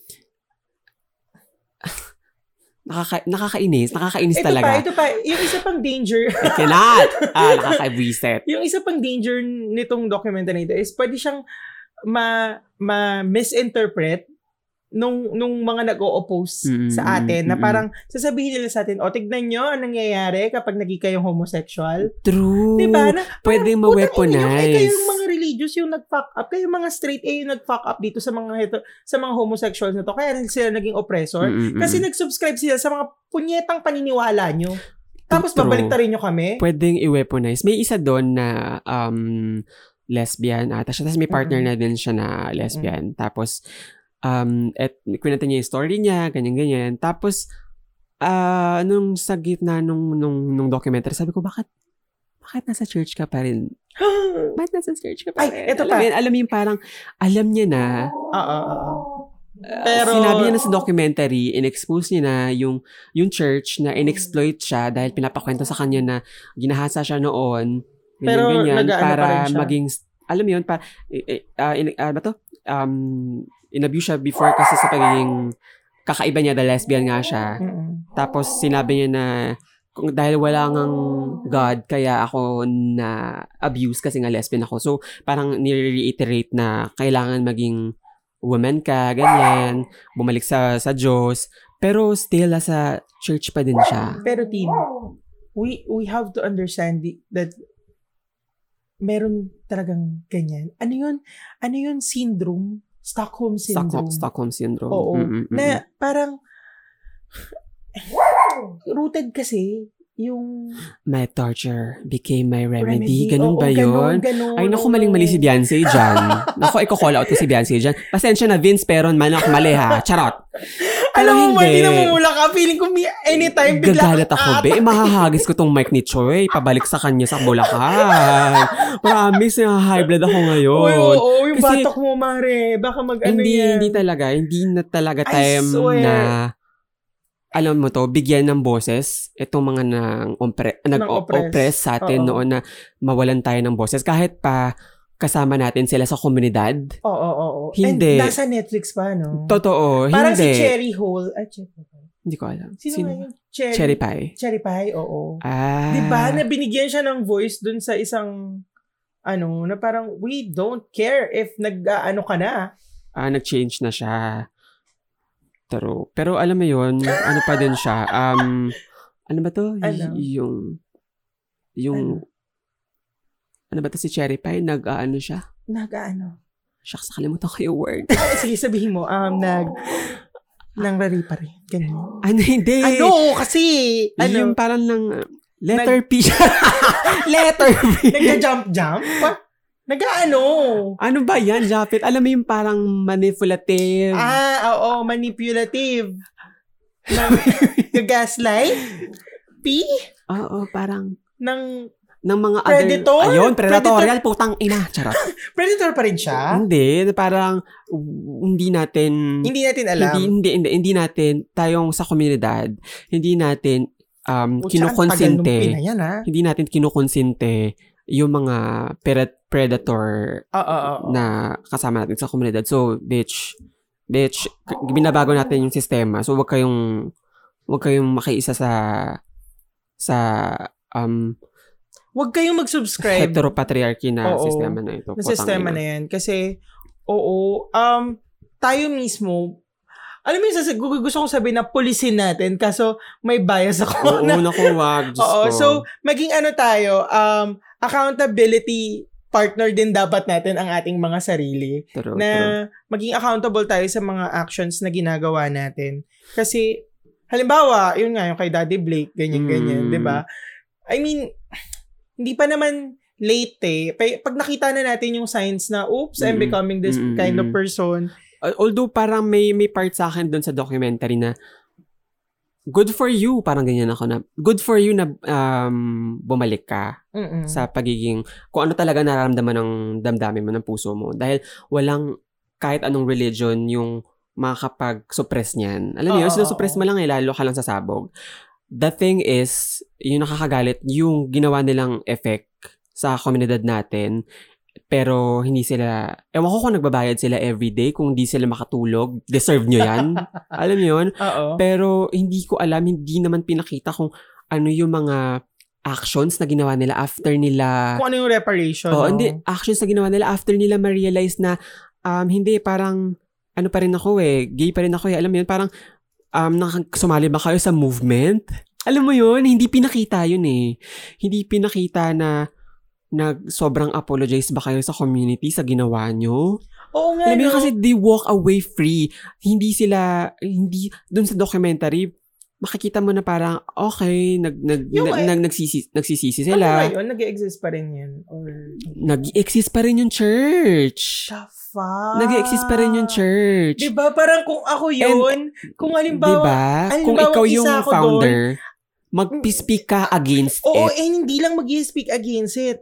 nakaka, nakakainis, nakakainis ito talaga. pa, ito pa. Yung isa pang danger. I cannot. ah, nakaka-reset. yung isa pang danger nitong documentary nito is pwede siyang ma, ma misinterpret nung nung mga nag-o-oppose Mm, sa atin na parang sasabihin nila sa atin, o tignan nyo anong nangyayari kapag naging kayong homosexual. True. Di ba? Na, Pwedeng nyo, Eh, kayo yung ma-weaponize. mga religious yung nag-fuck up. Kayo yung mga straight A yung nag-fuck up dito sa mga ito, sa mga homosexuals na to. Kaya sila naging oppressor. Mm, mm, mm. Kasi nag-subscribe sila sa mga punyetang paniniwala nyo. Tapos True. babalik rin nyo kami. Pwedeng i-weaponize. May isa doon na um, lesbian ata siya. Tapos may partner Mm-mm. na din siya na lesbian. Tapos, um, et, kwento niya yung story niya, ganyan-ganyan. Tapos, ah nung sa gitna nung, nung, nung documentary, sabi ko, bakit bakit nasa church ka pa rin? Bakit nasa church ka pa Ay, rin? eto alam pa. alam mo yung parang, alam niya na, Oo, oo. Pero- sinabi niya na sa documentary, in-expose niya na yung, yung church na in-exploit siya dahil pinapakwento sa kanya na ginahasa siya noon, ganyan, Pero ganyan, para pa maging, alam mo yun, para, uh, in, ah, ba to? Um, in-abuse siya before kasi sa pagiging kakaiba niya, the lesbian nga siya. Mm-mm. Tapos sinabi niya na kung dahil wala ngang God, kaya ako na abuse kasi nga lesbian ako. So, parang nire-reiterate na kailangan maging woman ka, ganyan, bumalik sa sa Diyos. Pero still, sa church pa din siya. Pero team, we we have to understand the, that meron talagang ganyan. Ano yun? Ano yun? Syndrome? Stockholm Stockholm, Syndrome. Stockholm Syndrome. Oo. Mm, mm, mm, Na parang rooted kasi yung My torture became my remedy. remedy. Ganun Oo, ba ganun, yun? ganun, Ay, naku, maling-mali si Beyonce dyan. naku, iko-call out ko si Beyonce dyan. Pasensya na, Vince, pero man ako mali ha. Charot. Pero Alam mo, hindi hindi. na mamula ka. Feeling ko may anytime bigla Gagalit ako, be. Eh, mahahagis ko tong mic ni Choi. Pabalik sa kanya sa Bulacan. Promise, na high blood ako ngayon. Oo, oo, oo, yung Kasi- batok mo, mare. Baka mag-ano hindi, yan. hindi talaga. Hindi na talaga time na alam mo to, bigyan ng boses itong mga nang ompre, nag-oppress oppress. sa atin Oo. noon na mawalan tayo ng boses. Kahit pa kasama natin sila sa komunidad. Oo, oo, oo. Hindi. And nasa Netflix pa, no? Totoo, Parang hindi. si Cherry Hole. Ay, Cherry Hole. Hindi ko alam. Sino, yun? Cherry, Cherry pie. Cherry Pie, oo. Ah. Di ba? Na binigyan siya ng voice dun sa isang ano, na parang we don't care if nag-ano ka na. ah, nag-change na siya. Pero, pero alam mo yun, ano pa din siya, um, ano ba to? Y- Ano? Yung, yung, ano? Ba to si Cherry Pie? Nag-ano siya? Nag-ano. Shucks, nakalimutan ko yung word. Sige, sabihin mo, um, nag, nang rari pa rin. Ganyan. ano, hindi. Ano? Kasi, ano? Yung parang lang, uh, letter P siya. letter P. Nagja-jump-jump? Nag-ano? ano ba yan, Japet? Alam mo yung parang manipulative. Ah, oo, manipulative. Nang, gaslight? P? Oo, parang, Ng ng mga Predator? other... Ayun, predatorial, putang ina. Charot. predator pa rin siya? Hindi, parang hindi natin Hindi natin alam. hindi, hindi hindi hindi natin tayong sa komunidad, hindi natin um nung kinukonsente. pinayan, ha? Hindi natin kinukonsente yung mga pere- predator Oo, oo, oo. na kasama natin sa komunidad. So, bitch, bitch, binabago natin yung sistema. So, wag kayong wag kayong makiisa sa sa um Huwag kayong mag-subscribe heteropatriarchy na Oo. sistema na ito. na sistema na yan. Kasi, oo, um, tayo mismo, alam mo yung gusto kong sabihin na pulisin natin kaso may bias ako. Oo, na, naku, wag. Oo, ko. so maging ano tayo, um, accountability partner din dapat natin ang ating mga sarili. True, true. na maging accountable tayo sa mga actions na ginagawa natin. Kasi, halimbawa, yun nga, yung kay Daddy Blake, ganyan-ganyan, Mm. di ba? I mean, hindi pa naman late eh. Pa- Pag nakita na natin yung signs na, oops, I'm Mm-mm. becoming this Mm-mm. kind of person. Although parang may may part sa akin doon sa documentary na good for you, parang ganyan ako na good for you na um, bumalik ka Mm-mm. sa pagiging kung ano talaga nararamdaman ng damdamin mo ng puso mo dahil walang kahit anong religion yung makakapag-suppress niyan. Alam yun, Oo, sinusuppress mo lang eh, lalo ka lang sasabog. The thing is, yung nakakagalit, yung ginawa nilang effect sa komunidad natin, pero hindi sila, ewan ko kung nagbabayad sila everyday, kung hindi sila makatulog, deserve nyo yan. Alam mo yun? Oo. Pero hindi ko alam, hindi naman pinakita kung ano yung mga actions na ginawa nila after nila Kung ano yung reparation. Oo, no? hindi. Actions na ginawa nila after nila ma-realize na, um, hindi, parang, ano pa rin ako eh, gay pa rin ako eh. Alam mo yun, parang, um, sumali ba kayo sa movement? Alam mo yun, hindi pinakita yun eh. Hindi pinakita na, nag sobrang apologize ba kayo sa community sa ginawa nyo? Oo nga, Alam mo no? kasi they walk away free. Hindi sila, hindi, dun sa documentary, makikita mo na parang, okay, nag, nag, Yung nag, nagsisisi Ano sila. ngayon? Nag-exist pa rin yan? Or... Nag-exist pa rin yung church. The fuck? Nag-exist pa rin yung church. Diba? Parang kung ako yun, kung halimbawa, diba? Kung halimbawa, ikaw yung founder, mag-speak ka against Oo, it. eh, hindi lang mag speak against it.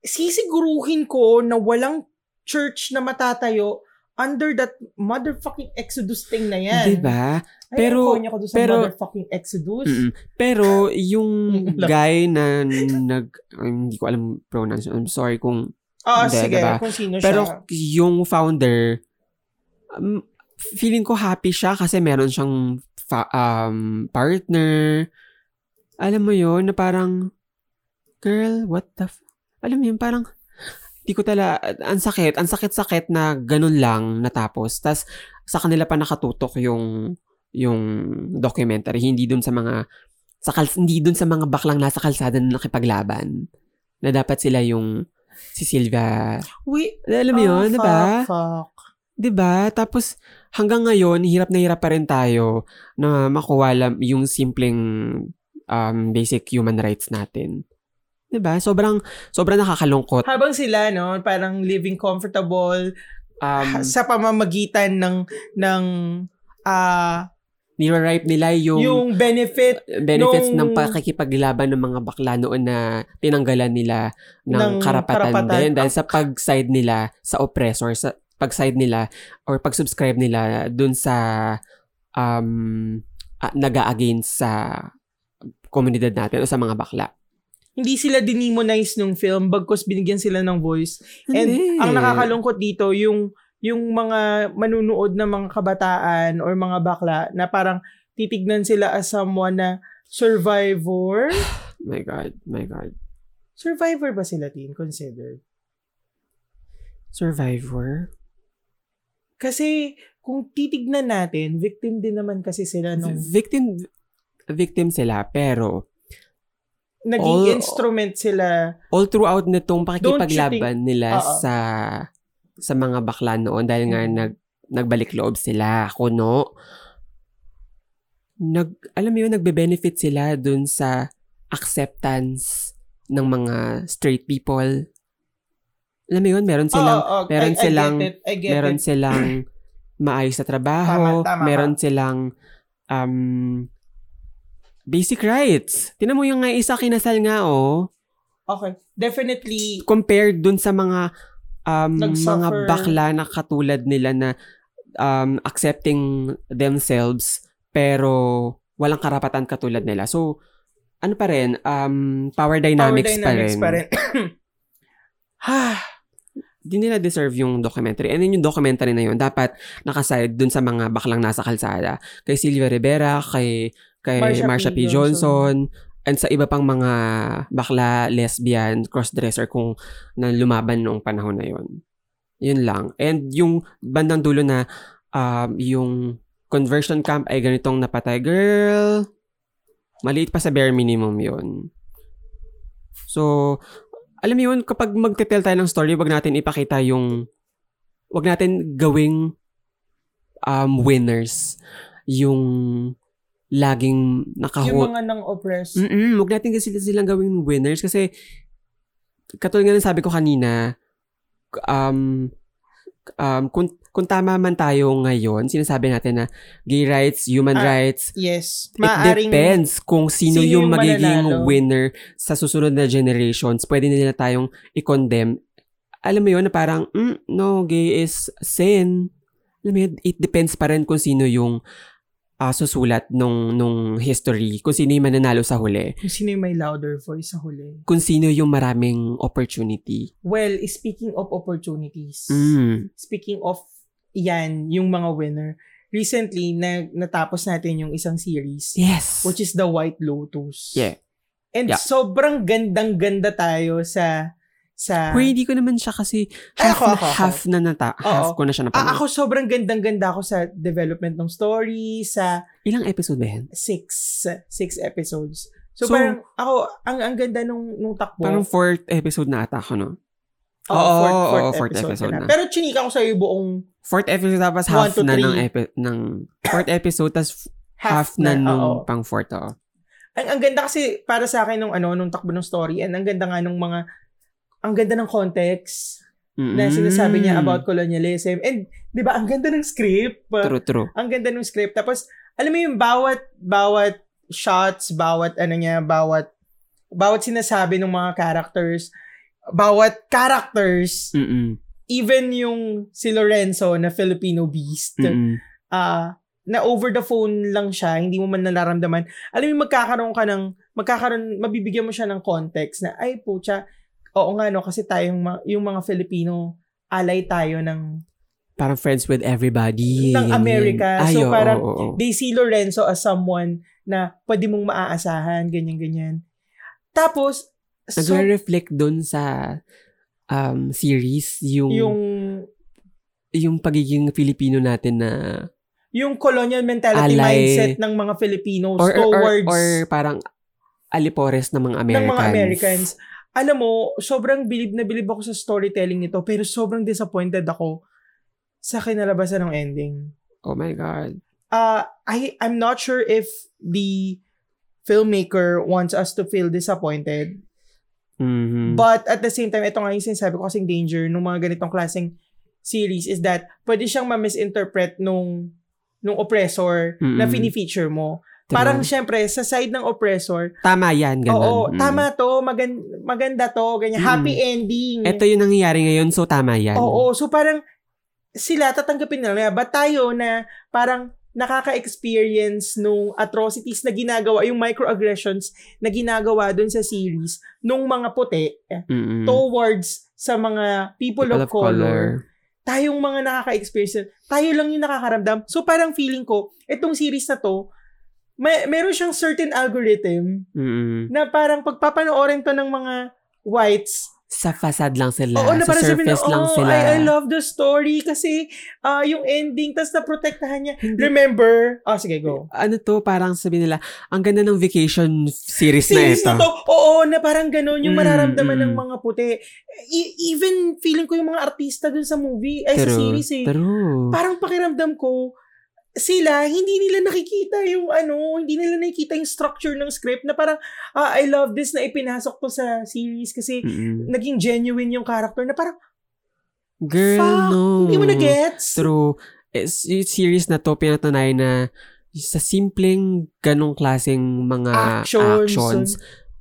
Sisiguruhin ko na walang church na matatayo under that motherfucking Exodus thing na yan. Diba? Ay, Pero- konya ko doon sa pero- motherfucking Exodus. Mm-mm. Pero yung guy na nag hindi ko alam pronunciation. I'm sorry kung Ah, Hindi, sige, diba? kung sino pero siya. yung founder um, feeling ko happy siya kasi meron siyang fa- um, partner. Alam mo yon na parang girl, what the f- alam mo yun, parang di ko tala, ang sakit, ang sakit-sakit na ganun lang natapos. Tas sa kanila pa nakatutok yung yung documentary, hindi dun sa mga sa kal- hindi dun sa mga baklang nasa kalsada na nakipaglaban. Na dapat sila yung si Silvia. Wait, Alam mo yun, ah, di ba? Fuck. 'Di ba? Tapos hanggang ngayon, hirap na hirap pa rin tayo na makuha lang yung simpleng um, basic human rights natin. 'Di ba? Sobrang sobrang nakakalungkot. Habang sila, no, parang living comfortable Um, sa pamamagitan ng ng ah nire-ripe nila yung, yung benefit benefits nung- ng pakikipaglaban ng mga bakla noon na tinanggalan nila ng, Ng karapatan, karapatan. din dahil sa pag-side nila sa oppressor, sa pag-side nila or pag-subscribe nila dun sa um, ah, naga-against sa komunidad natin o sa mga bakla. hindi sila dinemonize nung film bagkus binigyan sila ng voice. And Hindi. ang nakakalungkot dito yung yung mga manunood na mga kabataan or mga bakla na parang titignan sila as someone na survivor. My God, my God. Survivor ba sila, Tin? Considered? Survivor? Kasi kung titignan natin, victim din naman kasi sila nung Victim, victim sila, pero naging all- instrument sila. all throughout nitong pakikipaglaban nila Oo. sa sa mga bakla noon dahil nga Mm. nag nagbalik loob sila kuno nag alam mo yun nagbe-benefit sila dun sa acceptance ng mga straight people alam mo yun meron silang Oo, oo, meron I- I silang- get it, I get meron it. silang maayos na trabaho, Tama, tama meron silang um, basic rights. Tinan mo yung nga isa kinasal nga, oh. Okay. Definitely, Compared dun sa mga um, mga bakla na katulad nila na um, accepting themselves pero walang karapatan katulad nila. So, ano pa rin, um, power dynamics, power dynamics pa rin. Ha, Di nila deserve yung documentary. And then yung documentary na yun, dapat nakaside dun sa mga baklang nasa kalsada. Kay Silvia Rivera, kay, kay Marsha Marsha, P. P. Johnson, and sa iba pang mga bakla, lesbian, crossdresser kung na lumaban noong panahon na yun. Yun lang. And yung bandang dulo na um, yung conversion camp ay ganitong napatay. Girl, maliit pa sa bare minimum yun. So, alam mo yun, kapag magte-tell tayo ng story, wag natin ipakita yung, wag natin gawing um, winners yung laging yung nakahot. mga nang oppressed. Mm-mm, wag natin kasi silang gawing winners kasi katulad nga ng sabi ko kanina, um, um, kung, kung tama man tayo ngayon, sinasabi natin na gay rights, human Ah, rights, Yes. It Maaring, depends kung sino, sino yung yung magiging mananalo. winner sa susunod na generations. Pwede nila tayong i-condemn. Alam mo yun na parang, mm, no, gay is sin. Alam mo yun, it depends pa rin kung sino yung ah, susulat nung, nung history. Kung sino yung mananalo sa huli. kung sino yung may louder voice sa huli. Kung sino yung maraming opportunity. Well, speaking of opportunities, Mm. speaking of yan, yung mga winner, recently, na, natapos natin yung isang series, Yes. which is The White Lotus. Yeah. And Yeah. sobrang gandang-ganda tayo sa sa Pero hindi ko naman siya kasi Ay, half, ako, na, ako, ako. half na nata, half Oo. ko na siya Ah, napanood. ako sobrang gandang-ganda ako sa development ng story, sa Ilang episode ba yan? six six episodes. So, So, parang ako, ang ang ganda nung, nung takbo. Parang fourth episode na ata ako, no? Oo, Oo, fourth, oo, fourth, fourth episode, episode na. na. Pero chinika ko sa'yo buong Fourth episode tapos One half to na ng, three. epi- ng fourth episode tapos half, half, na, na, nung oo. pang fourth, oh. Ang, ang ganda kasi para sa akin nung ano nung takbo ng story and ang ganda nga nung mga ang ganda ng context na sinasabi niya about colonialism and 'di ba ang ganda ng script True, true. ang ganda ng script tapos alam mo yung bawat bawat shots bawat ano niya bawat bawat sinasabi ng mga characters bawat characters Mm-mm. even yung si Lorenzo na Filipino beast, Mm-mm. ah na over the phone lang siya, hindi mo man nararamdaman. Alam mo, magkakaroon ka ng, magkakaroon, mabibigyan mo siya ng context na, ay pucha, oo nga no, kasi tayong, yung mga Filipino, alay tayo ng, Parang friends with everybody. Ng. America. Ay, So, oo, parang oo, oo. they see Lorenzo as someone na pwede mong maaasahan, ganyan-ganyan. Tapos, so, Nagre-reflect dun sa um, series yung, yung yung, pagiging Filipino natin na yung colonial mentality Alay. mindset ng mga Filipinos or, or, or, towards or parang alipores ng mga Americans. ng mga Americans. Alam mo, sobrang bilib na bilib ako sa storytelling nito, pero sobrang disappointed ako sa kinalabasan ng ending. Oh my God. Uh, I, I'm not sure if the filmmaker wants us to feel disappointed, Mhm. but at the same time, ito nga yung sinasabi ko kasing danger ng mga ganitong klaseng series is that pwede siyang ma-misinterpret nung nung oppressor na Mm-mm. fini-feature mo. True. Parang syempre, sa side ng oppressor, Tama yan, ganun. Oo, Mm. tama to, magan- maganda to, ganyan, Mm. happy ending. Ito yung nangyayari ngayon, so tama yan. Oo, so parang sila tatanggapin nila, ba tayo na parang nakaka-experience nung atrocities na ginagawa, yung microaggressions na ginagawa dun sa series nung mga puti Mm-mm. towards sa mga people, People of, color. Tayong mga nakaka-experience, tayo lang yung nakakaramdam. So parang feeling ko, itong series na to, may, meron siyang certain algorithm Mm-mm. na parang pagpapanoorin to ng mga whites, Sa facade lang sila. oo, na sa parang sabi na, surface lang oh, sila. I, I love the story kasi ah yung ending, tas naprotektahan niya. Remember? Oh, sige, go. ano to, parang sabi nila, ang ganda ng vacation series, Series na ito. to, oo, na parang ganun yung Mm, mararamdaman mm. ng mga puti. E- even feeling ko yung mga artista dun sa movie, ay sa True. series eh. True. Parang pakiramdam ko, sila, hindi nila nakikita yung ano, hindi nila nakikita yung structure ng script na parang, ah, I love this na ipinasok to sa series kasi Mm-mm. naging genuine yung character na parang, Girl, fuck, no. hindi mo na-gets. True. It's, yung series na to, pinatunay na sa simpleng ganong klaseng mga Actions. actions,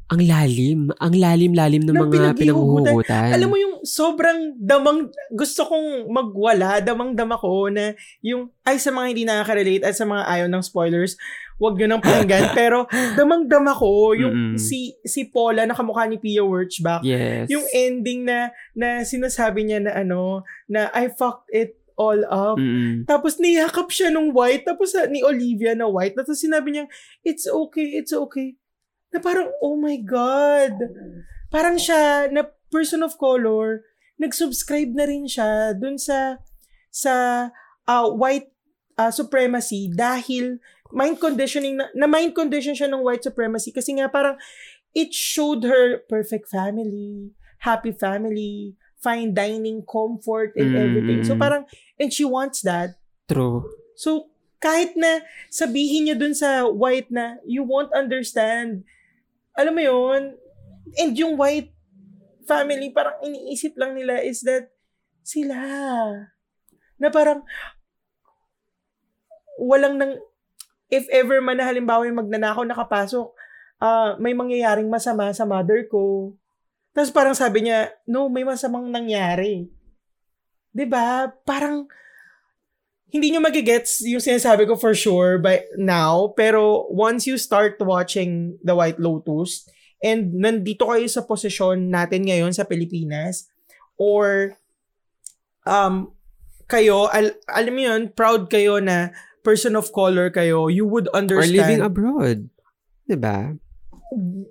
ang lalim. Ang lalim-lalim ng mga pinaghihugutan. pinanghuhugutan. Alam mo yung sobrang damang, gusto kong magwala, damang-dama ko na yung, ay sa mga hindi nakaka-relate at sa mga ayaw ng spoilers, wag nyo nang pakinggan. pero damang-dama ko yung Mm-mm. si si Paula na kamukha ni Pia Wurtzbach. Yes. Yung ending na na sinasabi niya na ano, na I fucked it all up. Mm-mm. Tapos niyakap siya nung white, tapos ah, ni Olivia na white, tapos sinabi niya, it's okay, it's okay. Na parang, oh my God. Parang siya, na person of color, nag-subscribe na rin siya dun sa, sa ah, white ah, supremacy dahil mind conditioning, na, na mind condition siya ng white supremacy kasi nga parang it showed her perfect family, happy family, fine dining, comfort, and Mm, everything. So mm. parang, and she wants that. True. So, kahit na sabihin niya dun sa white na, you won't understand. Alam mo yon And yung white family, parang iniisip lang nila is that sila. Na parang, walang nang, if ever man na halimbawa yung magnanakaw nakapasok, ah may mangyayaring masama sa mother ko. Tapos parang sabi niya, no, may masamang nangyari. 'Di ba Parang, hindi nyo magigets yung sinasabi ko for sure by now, pero once you start watching The White Lotus, and nandito kayo sa posisyon natin ngayon sa Pilipinas, or um, kayo, al- alam mo yun, proud kayo na person of color kayo, you would Or understand. living abroad. Diba?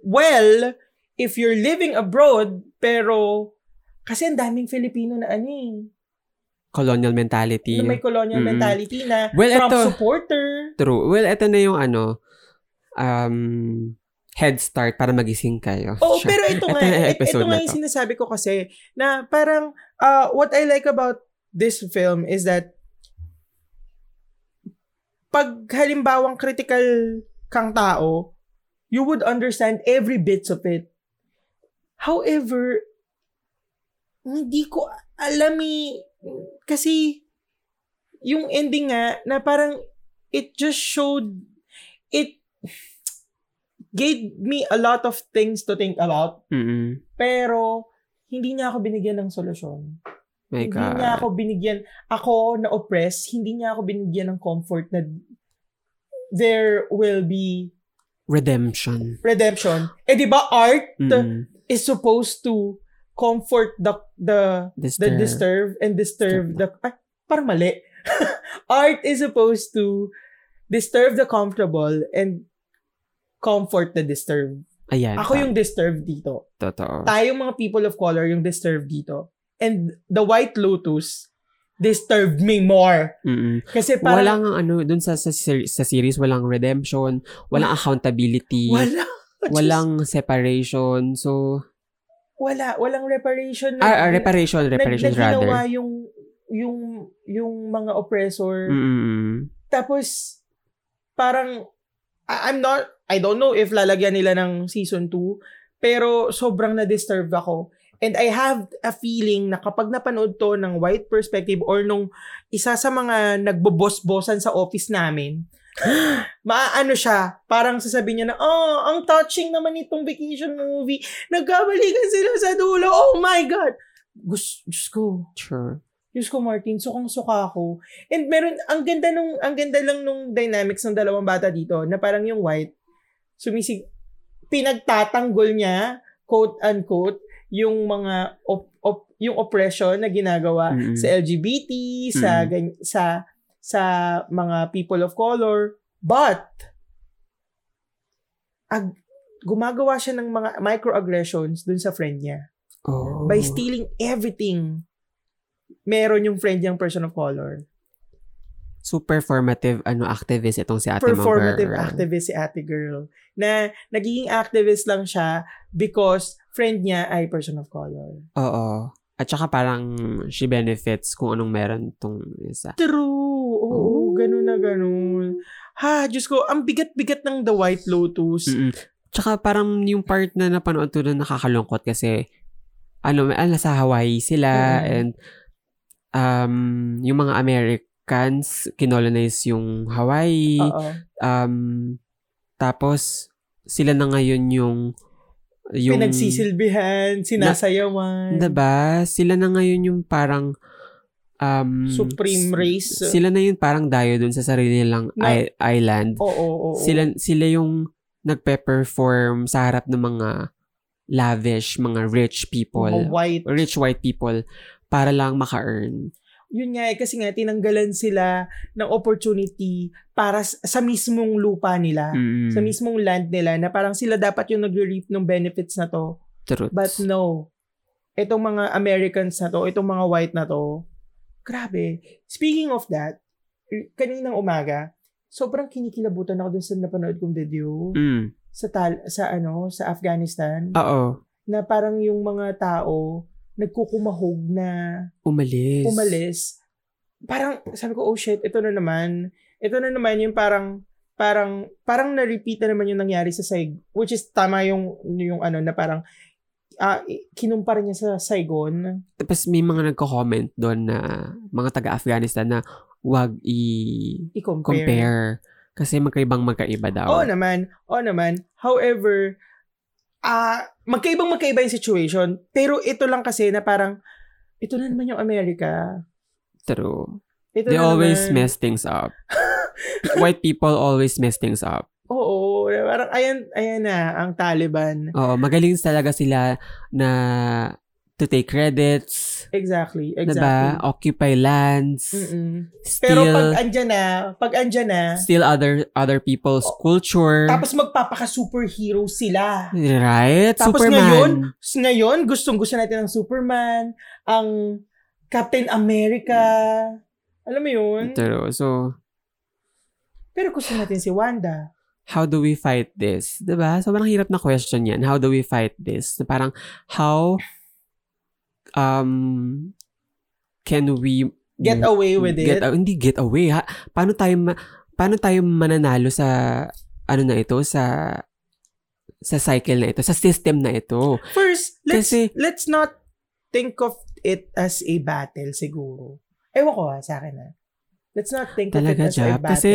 well, if you're living abroad, pero kasi ang daming Filipino na ano eh, Colonial mentality. na may colonial Mm-mm. mentality na Well, Trump eto- supporter. True. Well, ito na yung ano, um, head start para magising kayo. Oo, Sure. pero ito nga, Ito yung ito, episode nga yung sinasabi ko kasi na parang uh, what I like about this film is that pag halimbawang critical kang tao, you would understand every bits of it. However, hindi ko alam eh, kasi yung ending nga na parang it just showed it gave me a lot of things to think about Mm-mm. pero hindi niya ako binigyan ng solusyon. My hindi God. niya ako binigyan, ako na oppressed, hindi niya ako binigyan ng comfort na there will be Redemption. redemption. Eh di ba art Mm. is supposed to comfort the the the Disturb. disturbed and disturb the ay, parang mali. art is supposed to disturb the comfortable and comfort the disturbed. Ayan. Ako yung disturbed dito. Totoo. Tayong mga people of color yung disturbed dito. And the White Lotus disturbed me more. Mm-mm. Kasi parang Walang ano, dun sa, sa, sa series, walang redemption, walang accountability, wala. walang separation. So, wala walang reparation ah, ah, reparation, reparations na, na rather. ginawa yung yung yung mga oppressor Mm-mm. tapos parang I- I'm not I don't know if lalagyan nila ng season 2 pero sobrang na-disturb ako and I have a feeling na kapag napanood to ng white perspective or nung isa sa mga nagbobos-bosan sa office namin maano siya, parang sasabihin niya na, oh, ang touching naman itong vacation movie. Nagkabalikan sila sa dulo. Oh my God! Gus, Diyos ko. Sure. Diyos ko, Martin, sukang-suka ako. And meron, ang ganda nung, ang ganda lang nung dynamics ng dalawang bata dito, na parang yung white, sumisig, pinagtatanggol niya, quote-unquote, yung mga, op, op, yung oppression na ginagawa Mm-mm. sa LGBT, sa, Mm. gan- sa, sa mga people of color. But, ag, gumagawa siya ng mga microaggressions dun sa friend niya. Oh. By stealing everything, meron yung friend niyang person of color. Super formative ano, activist itong si ate Performative girl. activist si ate girl. Na nagiging activist lang siya because friend niya ay person of color. Oo. At saka parang she benefits kung anong meron tong isa. True. Oo, Oh. ganun na ganun. Ha, Diyos ko, ang bigat-bigat ng The White Lotus. Mm-mm. Tsaka parang yung part na napanood ko na nakakalungkot kasi ano, may ah, nasa Hawaii sila Mm. and um, yung mga Americans kinolonize yung Hawaii. Oo. Um, tapos sila na ngayon yung yung Pinagsisilbihan, sinasayawan. Diba? Sila na ngayon yung parang um, Supreme race. Sila na yung parang dayo dun sa sarili nilang Na- island. Oo, oo, oo. Sila, sila yung nagpe-perform sa harap ng mga lavish, mga rich people. Mga white. Rich white people para lang maka-earn. Yun nga eh, kasi nga tinanggalan sila ng opportunity para sa mismong lupa nila. Mm. Sa mismong land nila na parang sila dapat yung nagre-reap ng benefits na to. Truth. But no. Itong mga Americans na to, itong mga white na to, grabe. Speaking of that, r- kaninang umaga, sobrang kinikilabutan ako dun sa napanood kong video Mm. sa tal sa ano, sa Afghanistan Oo. na parang yung mga tao nagkukumahog na Umalis. umalis. Parang sabi ko, oh shit, ito na naman. Ito na naman yung parang parang parang na-repeat na naman yung nangyari sa Saigon, which is tama yung yung ano na parang ah kinumpara niya sa Saigon. Tapos may mga nagko-comment doon na mga taga-Afghanistan na wag i- I-compare. compare. Kasi magkaibang magkaiba daw. Oo naman. Oo naman. However, ah magkaibang magkaiba yung situation. Pero ito lang kasi na parang, ito na naman yung Amerika. True. Ito They always naman. mess things up. White people always mess things up. Oo. Parang, ayan, ayan na, ang Taliban. Oo, magaling talaga sila na to take credits, Exactly. diba? Exactly. Occupy lands, Mm-mm. steal, Pero pag andyan na, pag andyan na, steal other other people's culture. tapos magpapaka-superhero sila. right? Tapos Superman. ngayon, ngayon, gustong gusto natin ng Superman, ang Captain America. Alam mo yun? True. So, Pero gusto natin si Wanda. How do we fight this? 'Di ba? Sobrang hirap na question yan. How do we fight this? Na Parang, how um can we Get away with get, it. a- hindi get away ha. Paano tayo ma- paano tayo mananalo sa ano na ito sa sa cycle na ito, sa system na ito. First, let's Kasi- let's not think of it as a battle siguro. Ewan ko ha, sa akin ha. Let's not think Talaga, of it as a Jap. battle. Kasi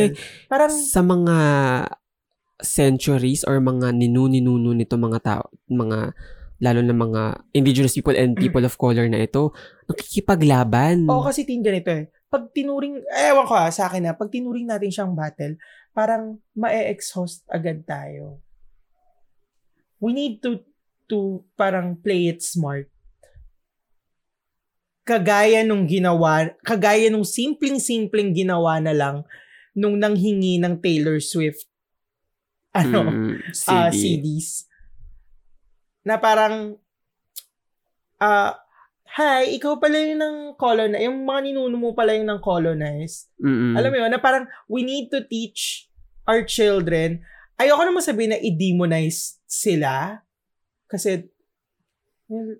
parang sa mga centuries or mga ninuninuno nito mga tao, mga lalo na mga indigenous people and people of color na ito, nakikipaglaban. Oo, kasi tin ganito eh. Pag tinuring, ewan ko ha, sa akin na, pag tinuring natin siyang battle, parang ma-exhaust agad tayo. We need to, to parang play it smart. Kagaya nung ginawa, kagaya nung simpleng-simpleng ginawa na lang nung nanghingi ng Taylor Swift ano, Mm, ah, CD. CDs. Na parang, ah, hi, ikaw pala yung ng colonize, yung mga ninuno mo pala yung ng colonize. Mm-mm. Alam mo yun, na parang we need to teach our children. Ayoko naman sabihin na i-demonize sila. Kasi, well,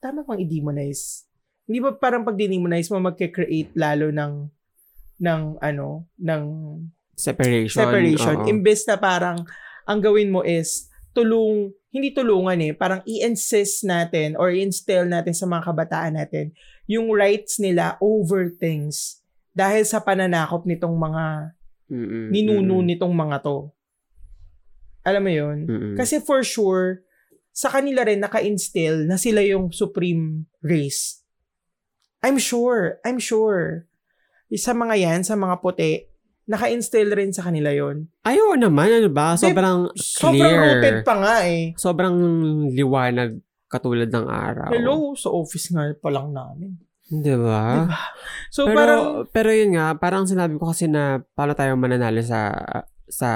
tama bang i-demonize? Hindi ba parang pag demonize mo, magke-create lalo ng, ng ano, ng separation. separation. oo. Imbes na parang ang gawin mo is tulung, hindi tulungan eh, parang i-insist natin or i-instill natin sa mga kabataan natin yung rights nila over things dahil sa pananakop nitong mga Mm-mm. ninuno Mm-mm. nitong mga to. Alam mo yun? Mm-mm. Kasi for sure, sa kanila rin naka-instill na sila yung supreme race. I'm sure. I'm sure. Sa mga yan, sa mga puti, naka-instill rin sa kanila yon Ayaw naman, ano ba? Sobrang Sobrang rooted clear. pa nga eh. Sobrang liwanag katulad ng araw. Hello, sa office nga pa lang namin. Di ba? Diba? So pero, parang, pero yun nga, parang sinabi ko kasi na paano tayo mananalo sa sa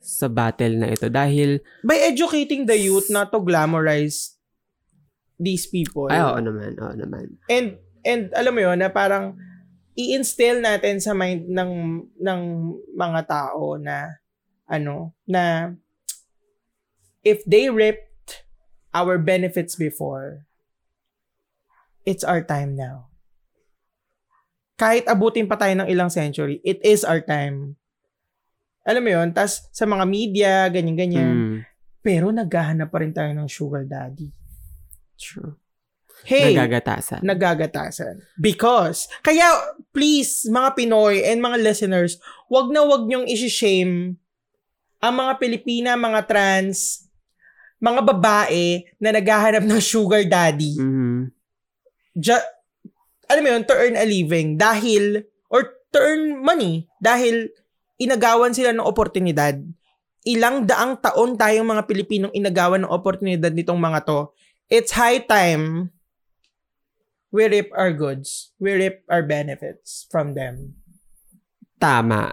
sa battle na ito dahil by educating the youth not to glamorize these people. ay oo naman oo naman And and alam mo yon na parang i-instill natin sa mind ng ng mga tao na ano na if they ripped our benefits before it's our time now. Kahit abutin pa tayo ng ilang century, it is our time. Alam mo yon tas sa mga media, ganyan-ganyan. Mm, Pero naghahanap pa rin tayo ng sugar daddy. true Hey, nagagatasan nagagatasan. Because, kaya please, mga Pinoy and mga listeners, wag na wag niyong isi-shame ang mga Pilipina, mga trans, mga babae na naghahanap ng sugar daddy. Mhm. Ju- alam mo yun, to earn a living dahil, or to earn money dahil inagawan sila ng oportunidad. Ilang daang taon tayong mga Pilipinong inagawan ng oportunidad nitong mga to. It's high time we rip our goods. We rip our benefits from them. tama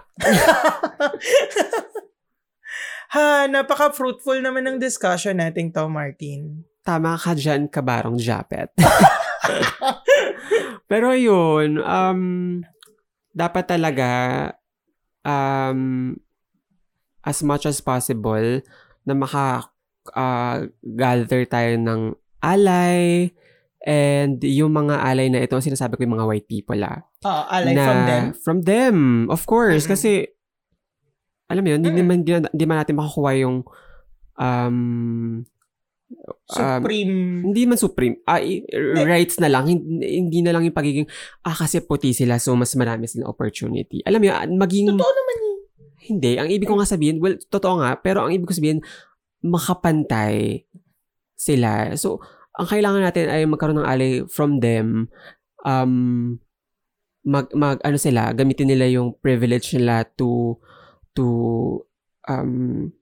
ha, napaka-fruitful naman ng discussion nating to, Martin. tama ka dyan kabarong japet pero yun um dapat talaga um as much as possible na maka ah, gather tayo ng alay and yung mga alay na ito, sinasabi ko yung mga white people ah. Ah, alay na, from them. From them, of course. Mm-mm. Kasi, alam mo yun, hindi Mm-mm. naman, hindi man natin makukuha yung um, Supreme. hindi man supreme. Ah, rights na lang. Hindi, hindi na lang yung pagiging, ah, kasi puti sila, so mas marami silang opportunity. Alam mo yun, maging, Totoo naman eh. hindi. Ang ibig ko nga sabihin, well, totoo nga, pero ang ibig ko sabihin, makapantay sila. So, ang kailangan natin ay magkaroon ng ally from them. Um, mag, mag, ano sila, gamitin nila yung privilege nila to, to, um,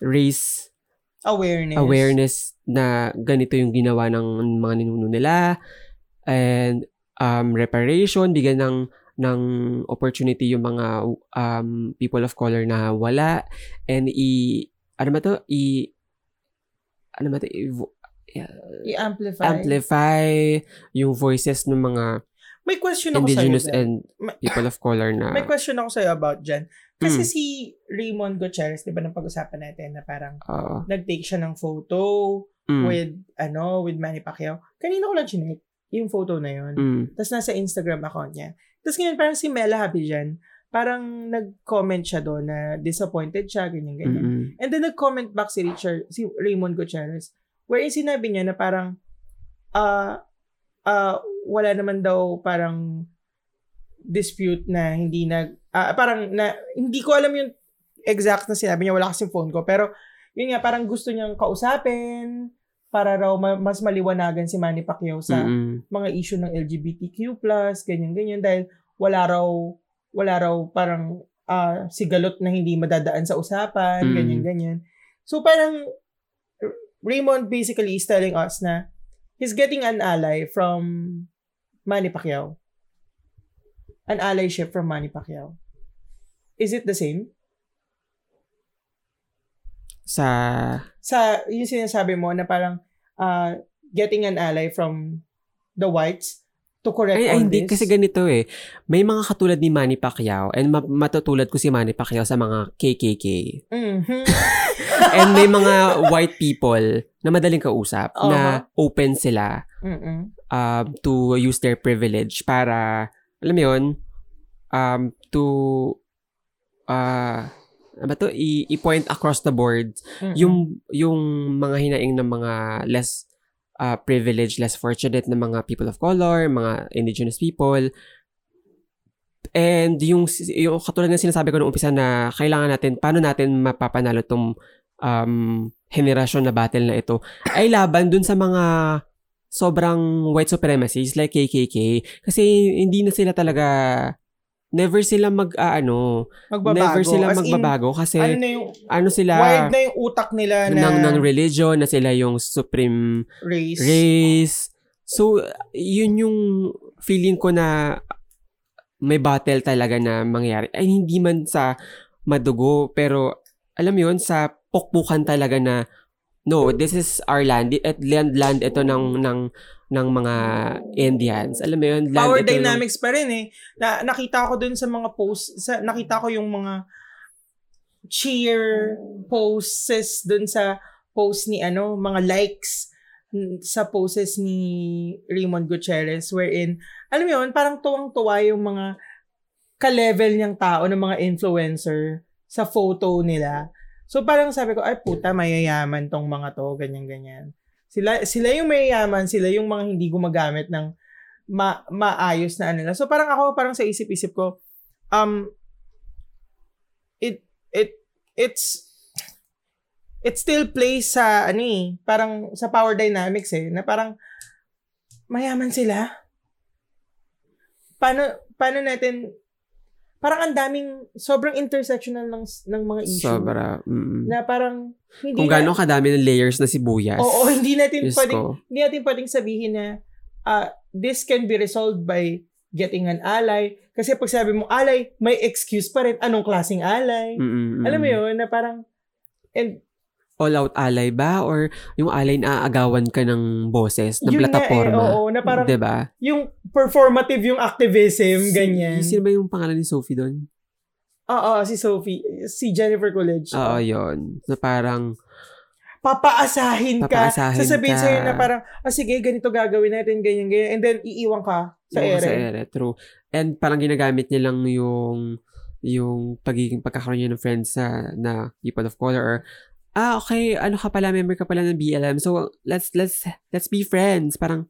raise Awareness. awareness na ganito yung ginawa ng mga ninuno nila and um, reparation, bigyan ng ng opportunity yung mga um, people of color na wala and i ano ba to i ano ba to i, I-amplify. amplify yung voices ng mga May question ako indigenous sa'yo. and people of color na May question ako sa'yo about dyan. Kasi Hmm. si Raymond Gutierrez, di ba, nang pag-usapan natin na parang oo. nag-take siya ng photo Mm, with, ano, with Manny Pacquiao. Kanina ko lang chinek yung photo na yun. mm, Tapos nasa Instagram account niya. Tapos ngayon parang si Mela Happy dyan, parang nag-comment siya doon na disappointed siya, ganyan, ganyan. mm, And then nag-comment back si Richard, si Raymond Gutierrez, wherein sinabi niya na parang, ah, ah, wala naman daw parang dispute na hindi nag, ah, parang na, hindi ko alam yung exact na sinabi niya, wala kasing phone ko, pero yun nga, parang gusto niyang kausapin para raw ma- mas maliwanagan si Manny Pacquiao sa Mm-mm. mga issue ng LGBTQ+, ganyan-ganyan, dahil wala raw, wala raw parang ah, sigalot na hindi madadaan sa usapan, Mm. ganyan-ganyan. So parang Raymond basically is telling us na he's getting an ally from Manny Pacquiao. An allyship from Manny Pacquiao. Is it the same? Sa, Sa, yung sinasabi mo na parang ah, getting an ally from the whites to correct ay, ay, all hindi, this. kasi ganito eh. May mga katulad ni Manny Pacquiao and ma- matutulad ko si Manny Pacquiao sa mga KKK. Mhm. and may mga white people na madaling kausap Oo. na open sila Mm-mm. um, to use their privilege para, alam mo yun, um, to, uh, ano ba to, I- i-point across the board Mm-mm. yung, yung mga hinaing ng mga less uh, privileged, less fortunate na mga people of color, mga indigenous people, And yung, yung katulad ng sinasabi ko noong umpisa na kailangan natin, paano natin mapapanalo tong um, henerasyon na battle na ito, ay laban dun sa mga sobrang white supremacies like KKK. Kasi hindi na sila talaga, never sila mag, ah, ano, magbabago. never sila As in, magbabago kasi ano na yung, ano sila, wired na yung utak nila na ng, ng religion, na sila yung supreme race. race. So, yun yung feeling ko na may battle talaga na mangyari. Ay, hindi man sa madugo, pero alam yun, sa pukpukan talaga na no, this is our land. At land, land ito ng, ng, ng mga Indians. Alam mo yun, land Power dynamics pa rin eh. Na, nakita ko dun sa mga posts, sa, nakita ko yung mga cheer posts dun sa post ni ano, mga likes sa poses ni Raymond Gutierrez wherein, alam mo yun, parang tuwang-tuwa yung mga ka-level niyang tao ng mga influencer sa photo nila. So parang sabi ko, ay puta, mayayaman tong mga to, ganyan-ganyan. Sila, sila yung mayayaman, sila yung mga hindi gumagamit ng ma maayos na ano nila. So parang ako, parang sa isip-isip ko, um, it, it, it's, it still plays sa, ano eh, parang sa power dynamics eh, na parang, mayaman sila. Paano, paano natin, parang ang daming, sobrang intersectional ng, ng mga issue. Sobra. mm. Na parang, hindi Kung gaano kadami ng layers na sibuyas. Oo, hindi natin Diyos pwedeng, ko. hindi natin pwedeng sabihin na ah, this can be resolved by getting an ally. Kasi pag sabi mo ally, may excuse pa rin. Anong klaseng ally? Mm-mm, Alam mo yun, na parang, and all-out ally ba? Or yung ally na aagawan ka ng boses, ng Yun eh, plataforma? oo, na parang- Diba? yung performative yung activism, Si- ganyan. Sino ba yung pangalan ni Sophie doon? Oo, si Sophie, si Jennifer Coolidge. Oo, yun. Na parang, Papaasahin ka. Papaasahin Sasabihin ka. sa'yo na parang, ah sige, ganito gagawin natin, ganyan, ganyan. And then, iiwan ka sa Oo, ere. Sa ere, true. And parang ginagamit niya lang yung yung pagiging pagkakaroon niya ng friends sa na people of color or ah okay ano ka pala member ka pala ng BLM so let's let's let's be friends. Parang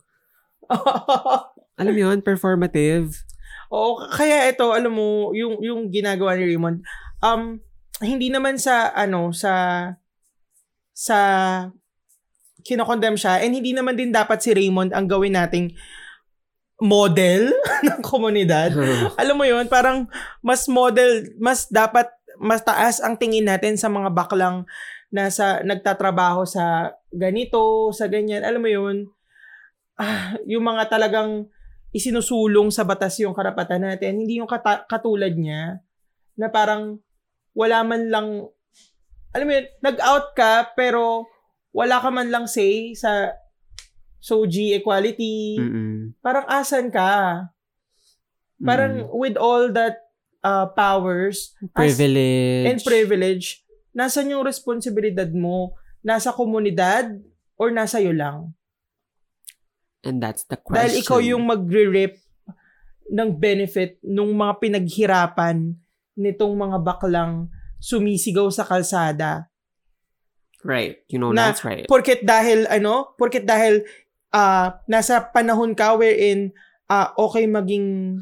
alam mo yun performative. Oo, kaya ito, alam mo, yung yung ginagawa ni Raymond, um hindi naman sa ano sa sa kinokondem siya and hindi naman din dapat si Raymond ang gawin nating model ng komunidad. Alam mo yun, parang mas model, mas dapat mas taas ang tingin natin sa mga baklang nasa nagtatrabaho sa ganito, sa ganyan. Alam mo yun, ah, yung mga talagang isinusulong sa batas yung karapatan natin, hindi yung kata- katulad niya na parang wala man lang alam mo yun, nag-out ka pero wala ka man lang say sa SOGI equality. Mm-mm. Parang asan ka? Parang with all that uh, powers as- privilege and privilege, nasan yung responsibilidad mo? Nasa komunidad or nasa iyo lang? and that's the question Dahil ikaw yung magre-rip ng benefit nung mga pinaghirapan nitong mga baklang sumisigaw sa kalsada. right you know Na- that's right Porket dahil ano, porket dahil ah, nasa panahon ka wherein ah, okay maging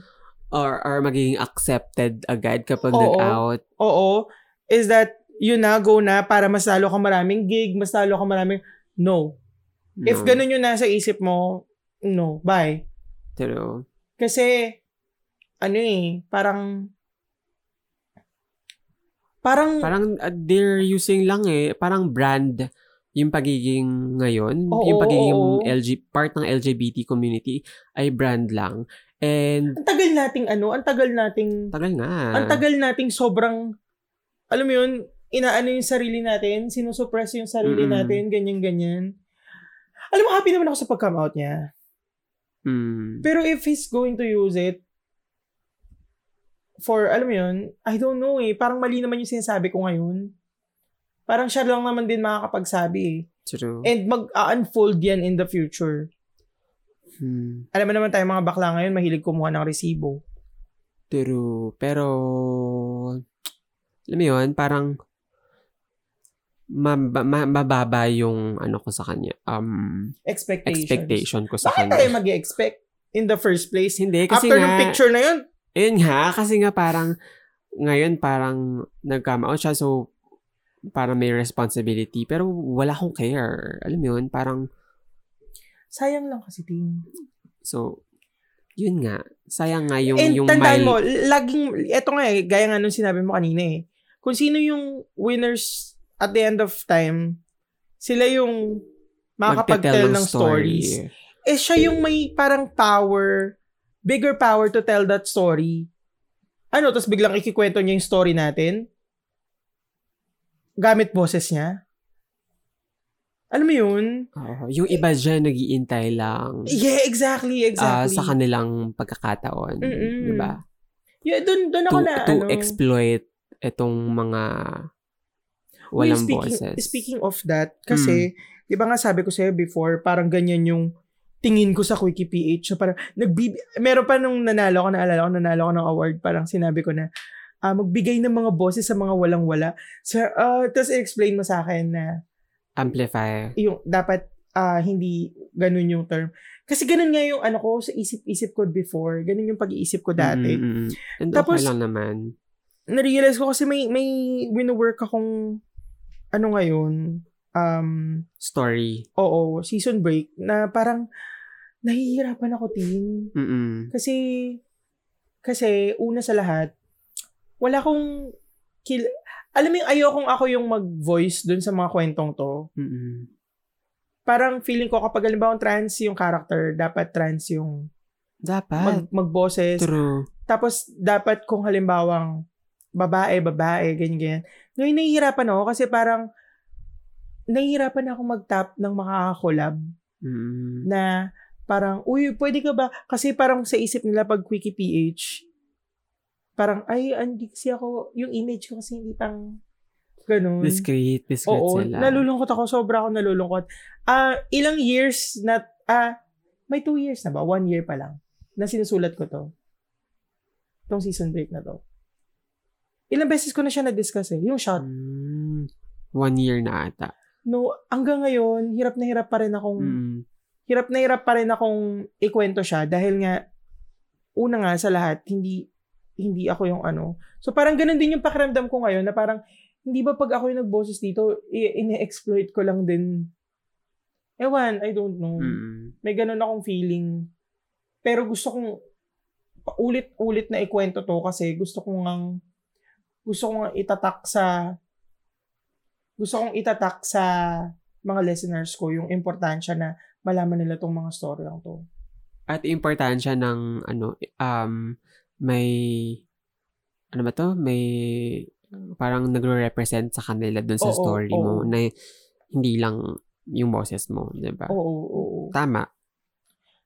or or magiging accepted agad kapag Oo. nag-out oo, is that yun na, go na, para mas lalo ka maraming gig, mas lalo ka maraming, no. If No. ganun yung nasa isip mo, no, bye. Pero, Kasi, ano eh, parang, parang, parang uh, they're using lang eh, parang brand yung pagiging ngayon, Oo, yung pagiging oo. LG, part ng LGBT community ay brand lang. And, ang tagal nating ano, ang tagal nating, tagal nga. ang tagal nating sobrang, alam mo yun, inaano yung sarili natin, sinusuppress yung sarili Mm-mm. natin, ganyan-ganyan. Alam mo, happy naman ako sa pag-come out niya. Mm. Pero if he's going to use it for, alam mo yun, I don't know eh. Parang mali naman yung sinasabi ko ngayon. Parang siya lang naman din makakapagsabi eh. True. And mag-unfold yan in the future. Hmm. Alam mo naman tayo mga bakla ngayon, mahilig kumuha ng resibo. True. Pero, alam mo yun, parang, mab- ma- mababa yung ano ko sa kanya. Um, Expectations. expectation ko sa Bakit tayo kanya. mag expect in the first place? Hindi, kasi After nga, ng picture na yun, Yun nga, kasi nga parang, ngayon parang nag-come out siya, so parang may responsibility, pero wala akong care. Alam mo yun, parang, sayang lang kasi, Tin. so, yun nga, sayang nga yung, And yung tandaan mild- mo, laging, eto nga eh, gaya nga nung sinabi mo kanina eh, kung sino yung winners at the end of time, sila yung makakapag-tell ng stories. Eh, siya yung may parang power, bigger power to tell that story. Ano, tapos biglang ikikwento niya yung story natin? Gamit boses niya? Alam mo yun? Oo, yung iba dyan nagiintay lang Yeah, exactly, ah, exactly. sa kanilang pagkakataon. Mm-mm. Di ba? yeah, dun, dun To, ako na, to ano. exploit itong mga Walang speaking, boses. Speaking of that, kasi, di ba nga sabi ko sa'yo before, parang ganyan yung tingin ko sa Quickie PH. So parang, nagbib... meron pa nung nanalo ko, naalala ko, nanalo ko ng award, parang sinabi ko na, ah magbigay ng mga boses sa mga walang-wala. So, uh, tapos explain mo sa akin na, Amplifier. yung dapat ah, hindi ganun yung term. Kasi ganun nga yung ano ko sa isip-isip ko before. Ganun yung pag-iisip ko dati. Mm, mm, mm. And Tapos, okay lang naman. Na-realize ko kasi may, may wino-work akong ano ngayon, um, Story. oo, season break, na parang nahihirapan ako, Tin. Mm-mm. Kasi, kasi una sa lahat, wala akong, kil- alam mo yung ayokong ako yung mag-voice dun sa mga kwentong to. Mm-mm. Parang feeling ko kapag halimbawa trans yung character, dapat trans yung Dapat. mag, mag-boses. True. Tapos, dapat kung halimbawang babae, babae, ganyan, ganyan. Ngayon, nahihirapan ako kasi parang nahihirapan ako mag-tap ng makakakolab Mm. na parang, uy, pwede ka ba? Kasi parang sa isip nila pag Quickie PH, parang, ay, hindi kasi ako, yung image ko kasi hindi pang ganun. Discreet. Discreet Oo, sila. nalulungkot ako. Sobra ako nalulungkot. Ah, ilang years na, ah, may two years na ba? One year pa lang na sinusulat ko to. Itong season break na to. Ilang beses ko na siya na-discuss eh. Yung shot. Mm. One year na ata. No, hanggang ngayon, hirap na hirap pa rin akong, Mm. hirap na hirap pa rin akong ikwento siya dahil nga, una nga sa lahat, hindi, hindi ako yung ano. So parang ganun din yung pakiramdam ko ngayon na parang, hindi ba pag ako yung nagboses dito, ine-exploit ko lang din. Ewan, I don't know. Mm. May ganun akong feeling. Pero gusto kong ulit-ulit na ikwento to kasi gusto kong ngang gusto kong itatak sa gusto kong itatak sa mga listeners ko yung importansya na malaman nila tong mga story lang to. At importansya ng ano um may ano ba to? May parang nagre-represent sa kanila dun sa Oo, story oo. mo na hindi lang yung boses mo, 'di ba? Oo, oo, oo. Tama.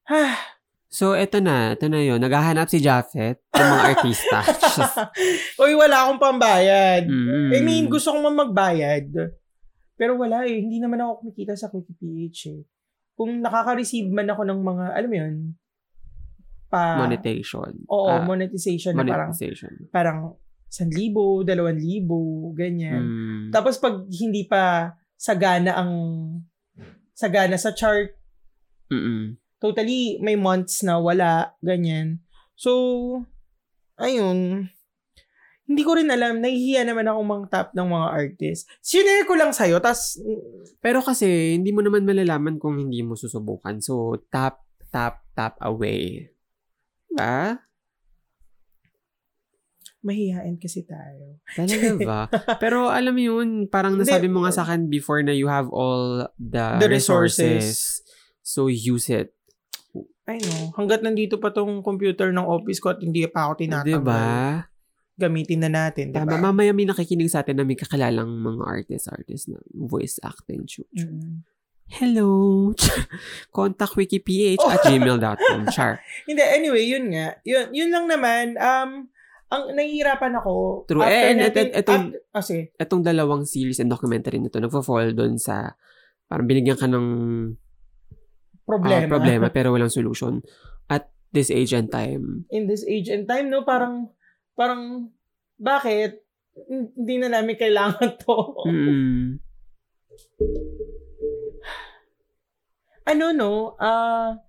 Ha! So, eto na. Ito na yun. Naghahanap si Japheth ng mga artista. Just, Uy, wala akong pambayad. mm, I mean, gusto kong magbayad. Pero wala eh. Hindi naman ako kumikita sa Quickie PH eh. Kung nakaka-receive man ako ng mga, alam mo yun, pa... monetization. Oo, Ah, monetization, na parang, monetization. parang 1,000, 2,000, ganyan. Mm, Tapos pag hindi pa sagana ang, sagana sa chart, mm-mm. Totally may months na wala, ganyan. So, ayun. hindi ko rin alam, nahihiya naman akong mang top ng mga artist. Sinare ko lang sa'yo, tas, Pero kasi, hindi mo naman malalaman kung hindi mo susubukan. So, tap, tap, tap away. Diba? mahihain kasi tayo. Talaga ba? Pero alam mo yun, parang nasabi mo nga sa akin before na you have all the, The resources. resources. So, use it. I know. Hanggat nandito pa tong computer ng office ko at hindi pa ako tinatanggal. Diba? Gamitin na natin, diba? Tama. Mamaya may nakikinig sa atin na may kakalalang mga artist-artist na voice acting. Chu- chu- Mm. Hello! Contact wikiph at gmail.com. Char. Hindi, anyway, yun nga. Yun, yun lang naman. Um, ang nahihirapan ako. True. after Eh, and- natin- and- etong- after- ah, sige. Etong dalawang series and documentary nito, nagfo-fall doon sa parang binigyan ka ng Problema. problema pero walang solution at this age and time. In this age and time, no? Parang, parang, bakit? Hindi na namin kailangan to. Mm. ano, no? Ah,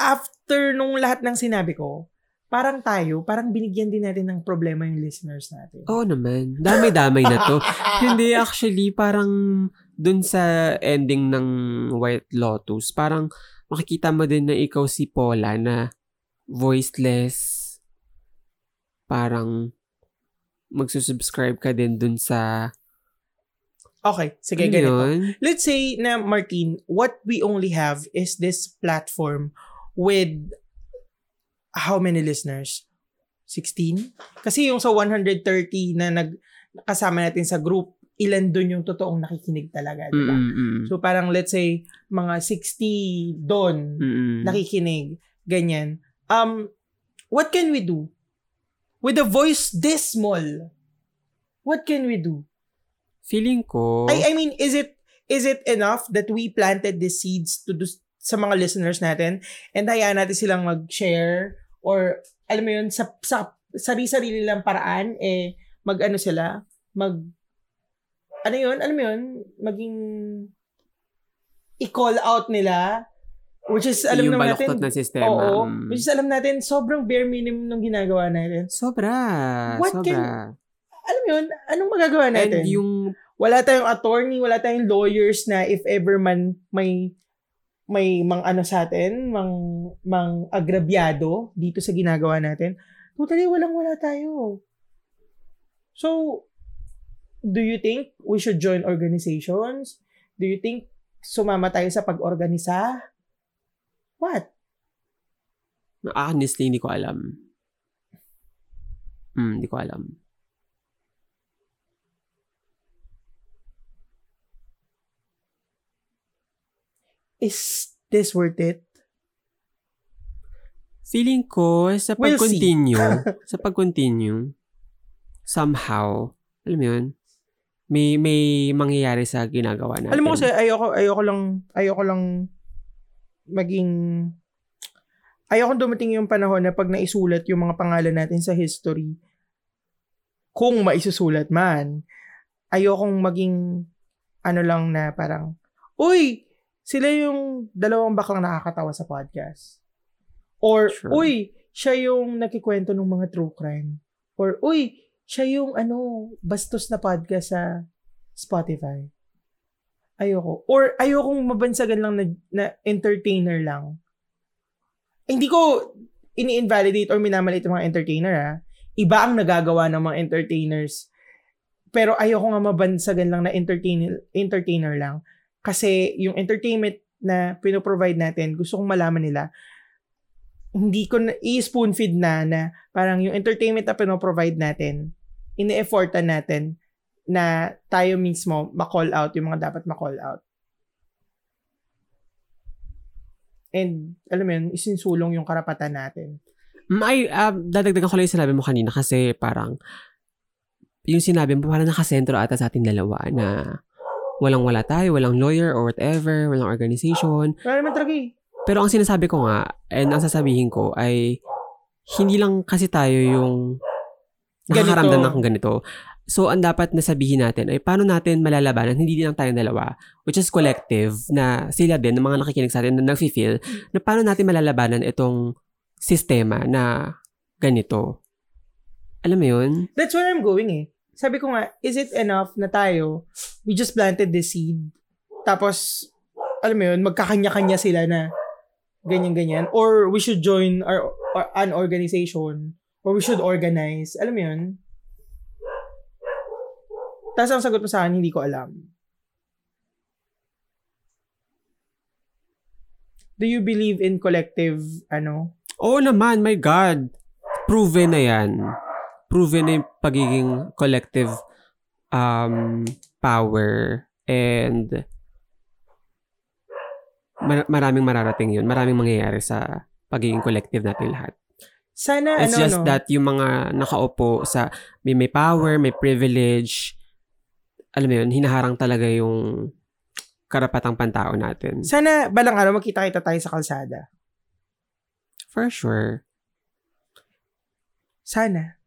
after nung lahat ng sinabi ko, parang tayo, parang binigyan din natin ng problema yung listeners natin. Oo naman. Damay-damay na to. Hindi, actually, parang dun sa ending ng White Lotus, parang makikita mo din na ikaw si Paula na voiceless. Parang magsusubscribe ka din dun sa... Okay, sige, Ano ganito. yun? Let's say na, Martin, what we only have is this platform with how many listeners? 16? Kasi yung sa 130 na nag kasama natin sa group, ilan dun yung totoong nakikinig talaga, di ba? Mm-mm-mm. So parang let's say mga 60 doon Mm-mm. nakikinig, ganyan. Um what can we do? With a voice this small, what can we do? Feeling ko... I I mean, is it is it enough that we planted the seeds to do sa mga listeners natin and hayaan natin silang mag-share or alam mo yun sa sa sarili-sarili lang paraan eh mag-ano sila mag ano yun alam mo yun maging i-call out nila which is alam yung naman natin na sistema. oo Mm. which is alam natin sobrang bare minimum ng ginagawa natin Sobra. What sobra. alam mo yun anong magagawa natin And yung wala tayong attorney, wala tayong lawyers na if ever man may may mang ano sa atin, mang mang agrabyado dito sa ginagawa natin. Totally walang wala tayo. So, do you think we should join organizations? Do you think sumama tayo sa pag-organisa? What? honestly, hindi ko alam. Hmm, hindi ko alam. Is this worth it? Feeling ko, sa We'll pag-continue, sa pag-continue, somehow, alam mo yun, may, may mangyayari sa ginagawa natin. Alam mo kasi ayoko ayoko lang ayoko lang maging ayoko dumating yung panahon na pag naisulat yung mga pangalan natin sa history kung maisusulat man ayokong maging ano lang na parang uy sila yung dalawang baklang nakakatawa sa podcast or Sure. uy siya yung nakikwento ng mga true crime or uy siya yung ano, bastos na podcast sa Spotify. Ayoko. Or ayokong mabansagan lang na, na entertainer lang. Eh, Hindi ko ini-invalidate or minamalit yung mga entertainer ha. Iba ang nagagawa ng mga entertainers. Pero ayoko nga mabansagan lang na entertainer, entertainer lang. Kasi yung entertainment na pinoprovide natin, gusto kong malaman nila, hindi ko na, i-spoon feed na na parang yung entertainment na pinoprovide natin, ini-effortan natin na tayo mismo ma-call out yung mga dapat ma-call out. And, alam mo yun, isinsulong yung karapatan natin. May, uh, dadagdagan ko lang yung sinabi mo kanina kasi parang, yung sinabi mo, parang nakasentro ata sa ating dalawa na walang-wala tayo, walang lawyer or whatever, walang organization. Wala naman talaga eh. Pero ang sinasabi ko nga, and ang sasabihin ko ay, hindi lang kasi tayo yung nakakaramdam ng ganito. So, ang dapat na sabihin natin ay paano natin malalabanan, hindi din lang tayong dalawa, which is collective, na sila din, ng mga nakikinig sa atin na nag-feel, na paano natin malalabanan itong sistema na ganito. Alam mo yun? That's where I'm going eh. Sabi ko nga, is it enough na tayo, we just planted the seed, tapos, alam mo yun, magkakanya-kanya sila na ganyan-ganyan, or we should join our, our an organization, or we should organize, alam mo yun? Tapos ang sagot mo sa akin, hindi ko alam. Do you believe in collective, ano? Oo naman, my God. Proven na yan. Proven na yung pagiging collective um, power and mar- maraming mararating yun. Maraming mangyayari sa pagiging collective natin lahat. Sana, It's ano, just no? that yung mga nakaupo sa may, may power, may privilege, alam mo yun, hinaharang talaga yung karapatang pantao natin. Sana balang araw magkita-kita tayo sa kalsada. For sure. Sana.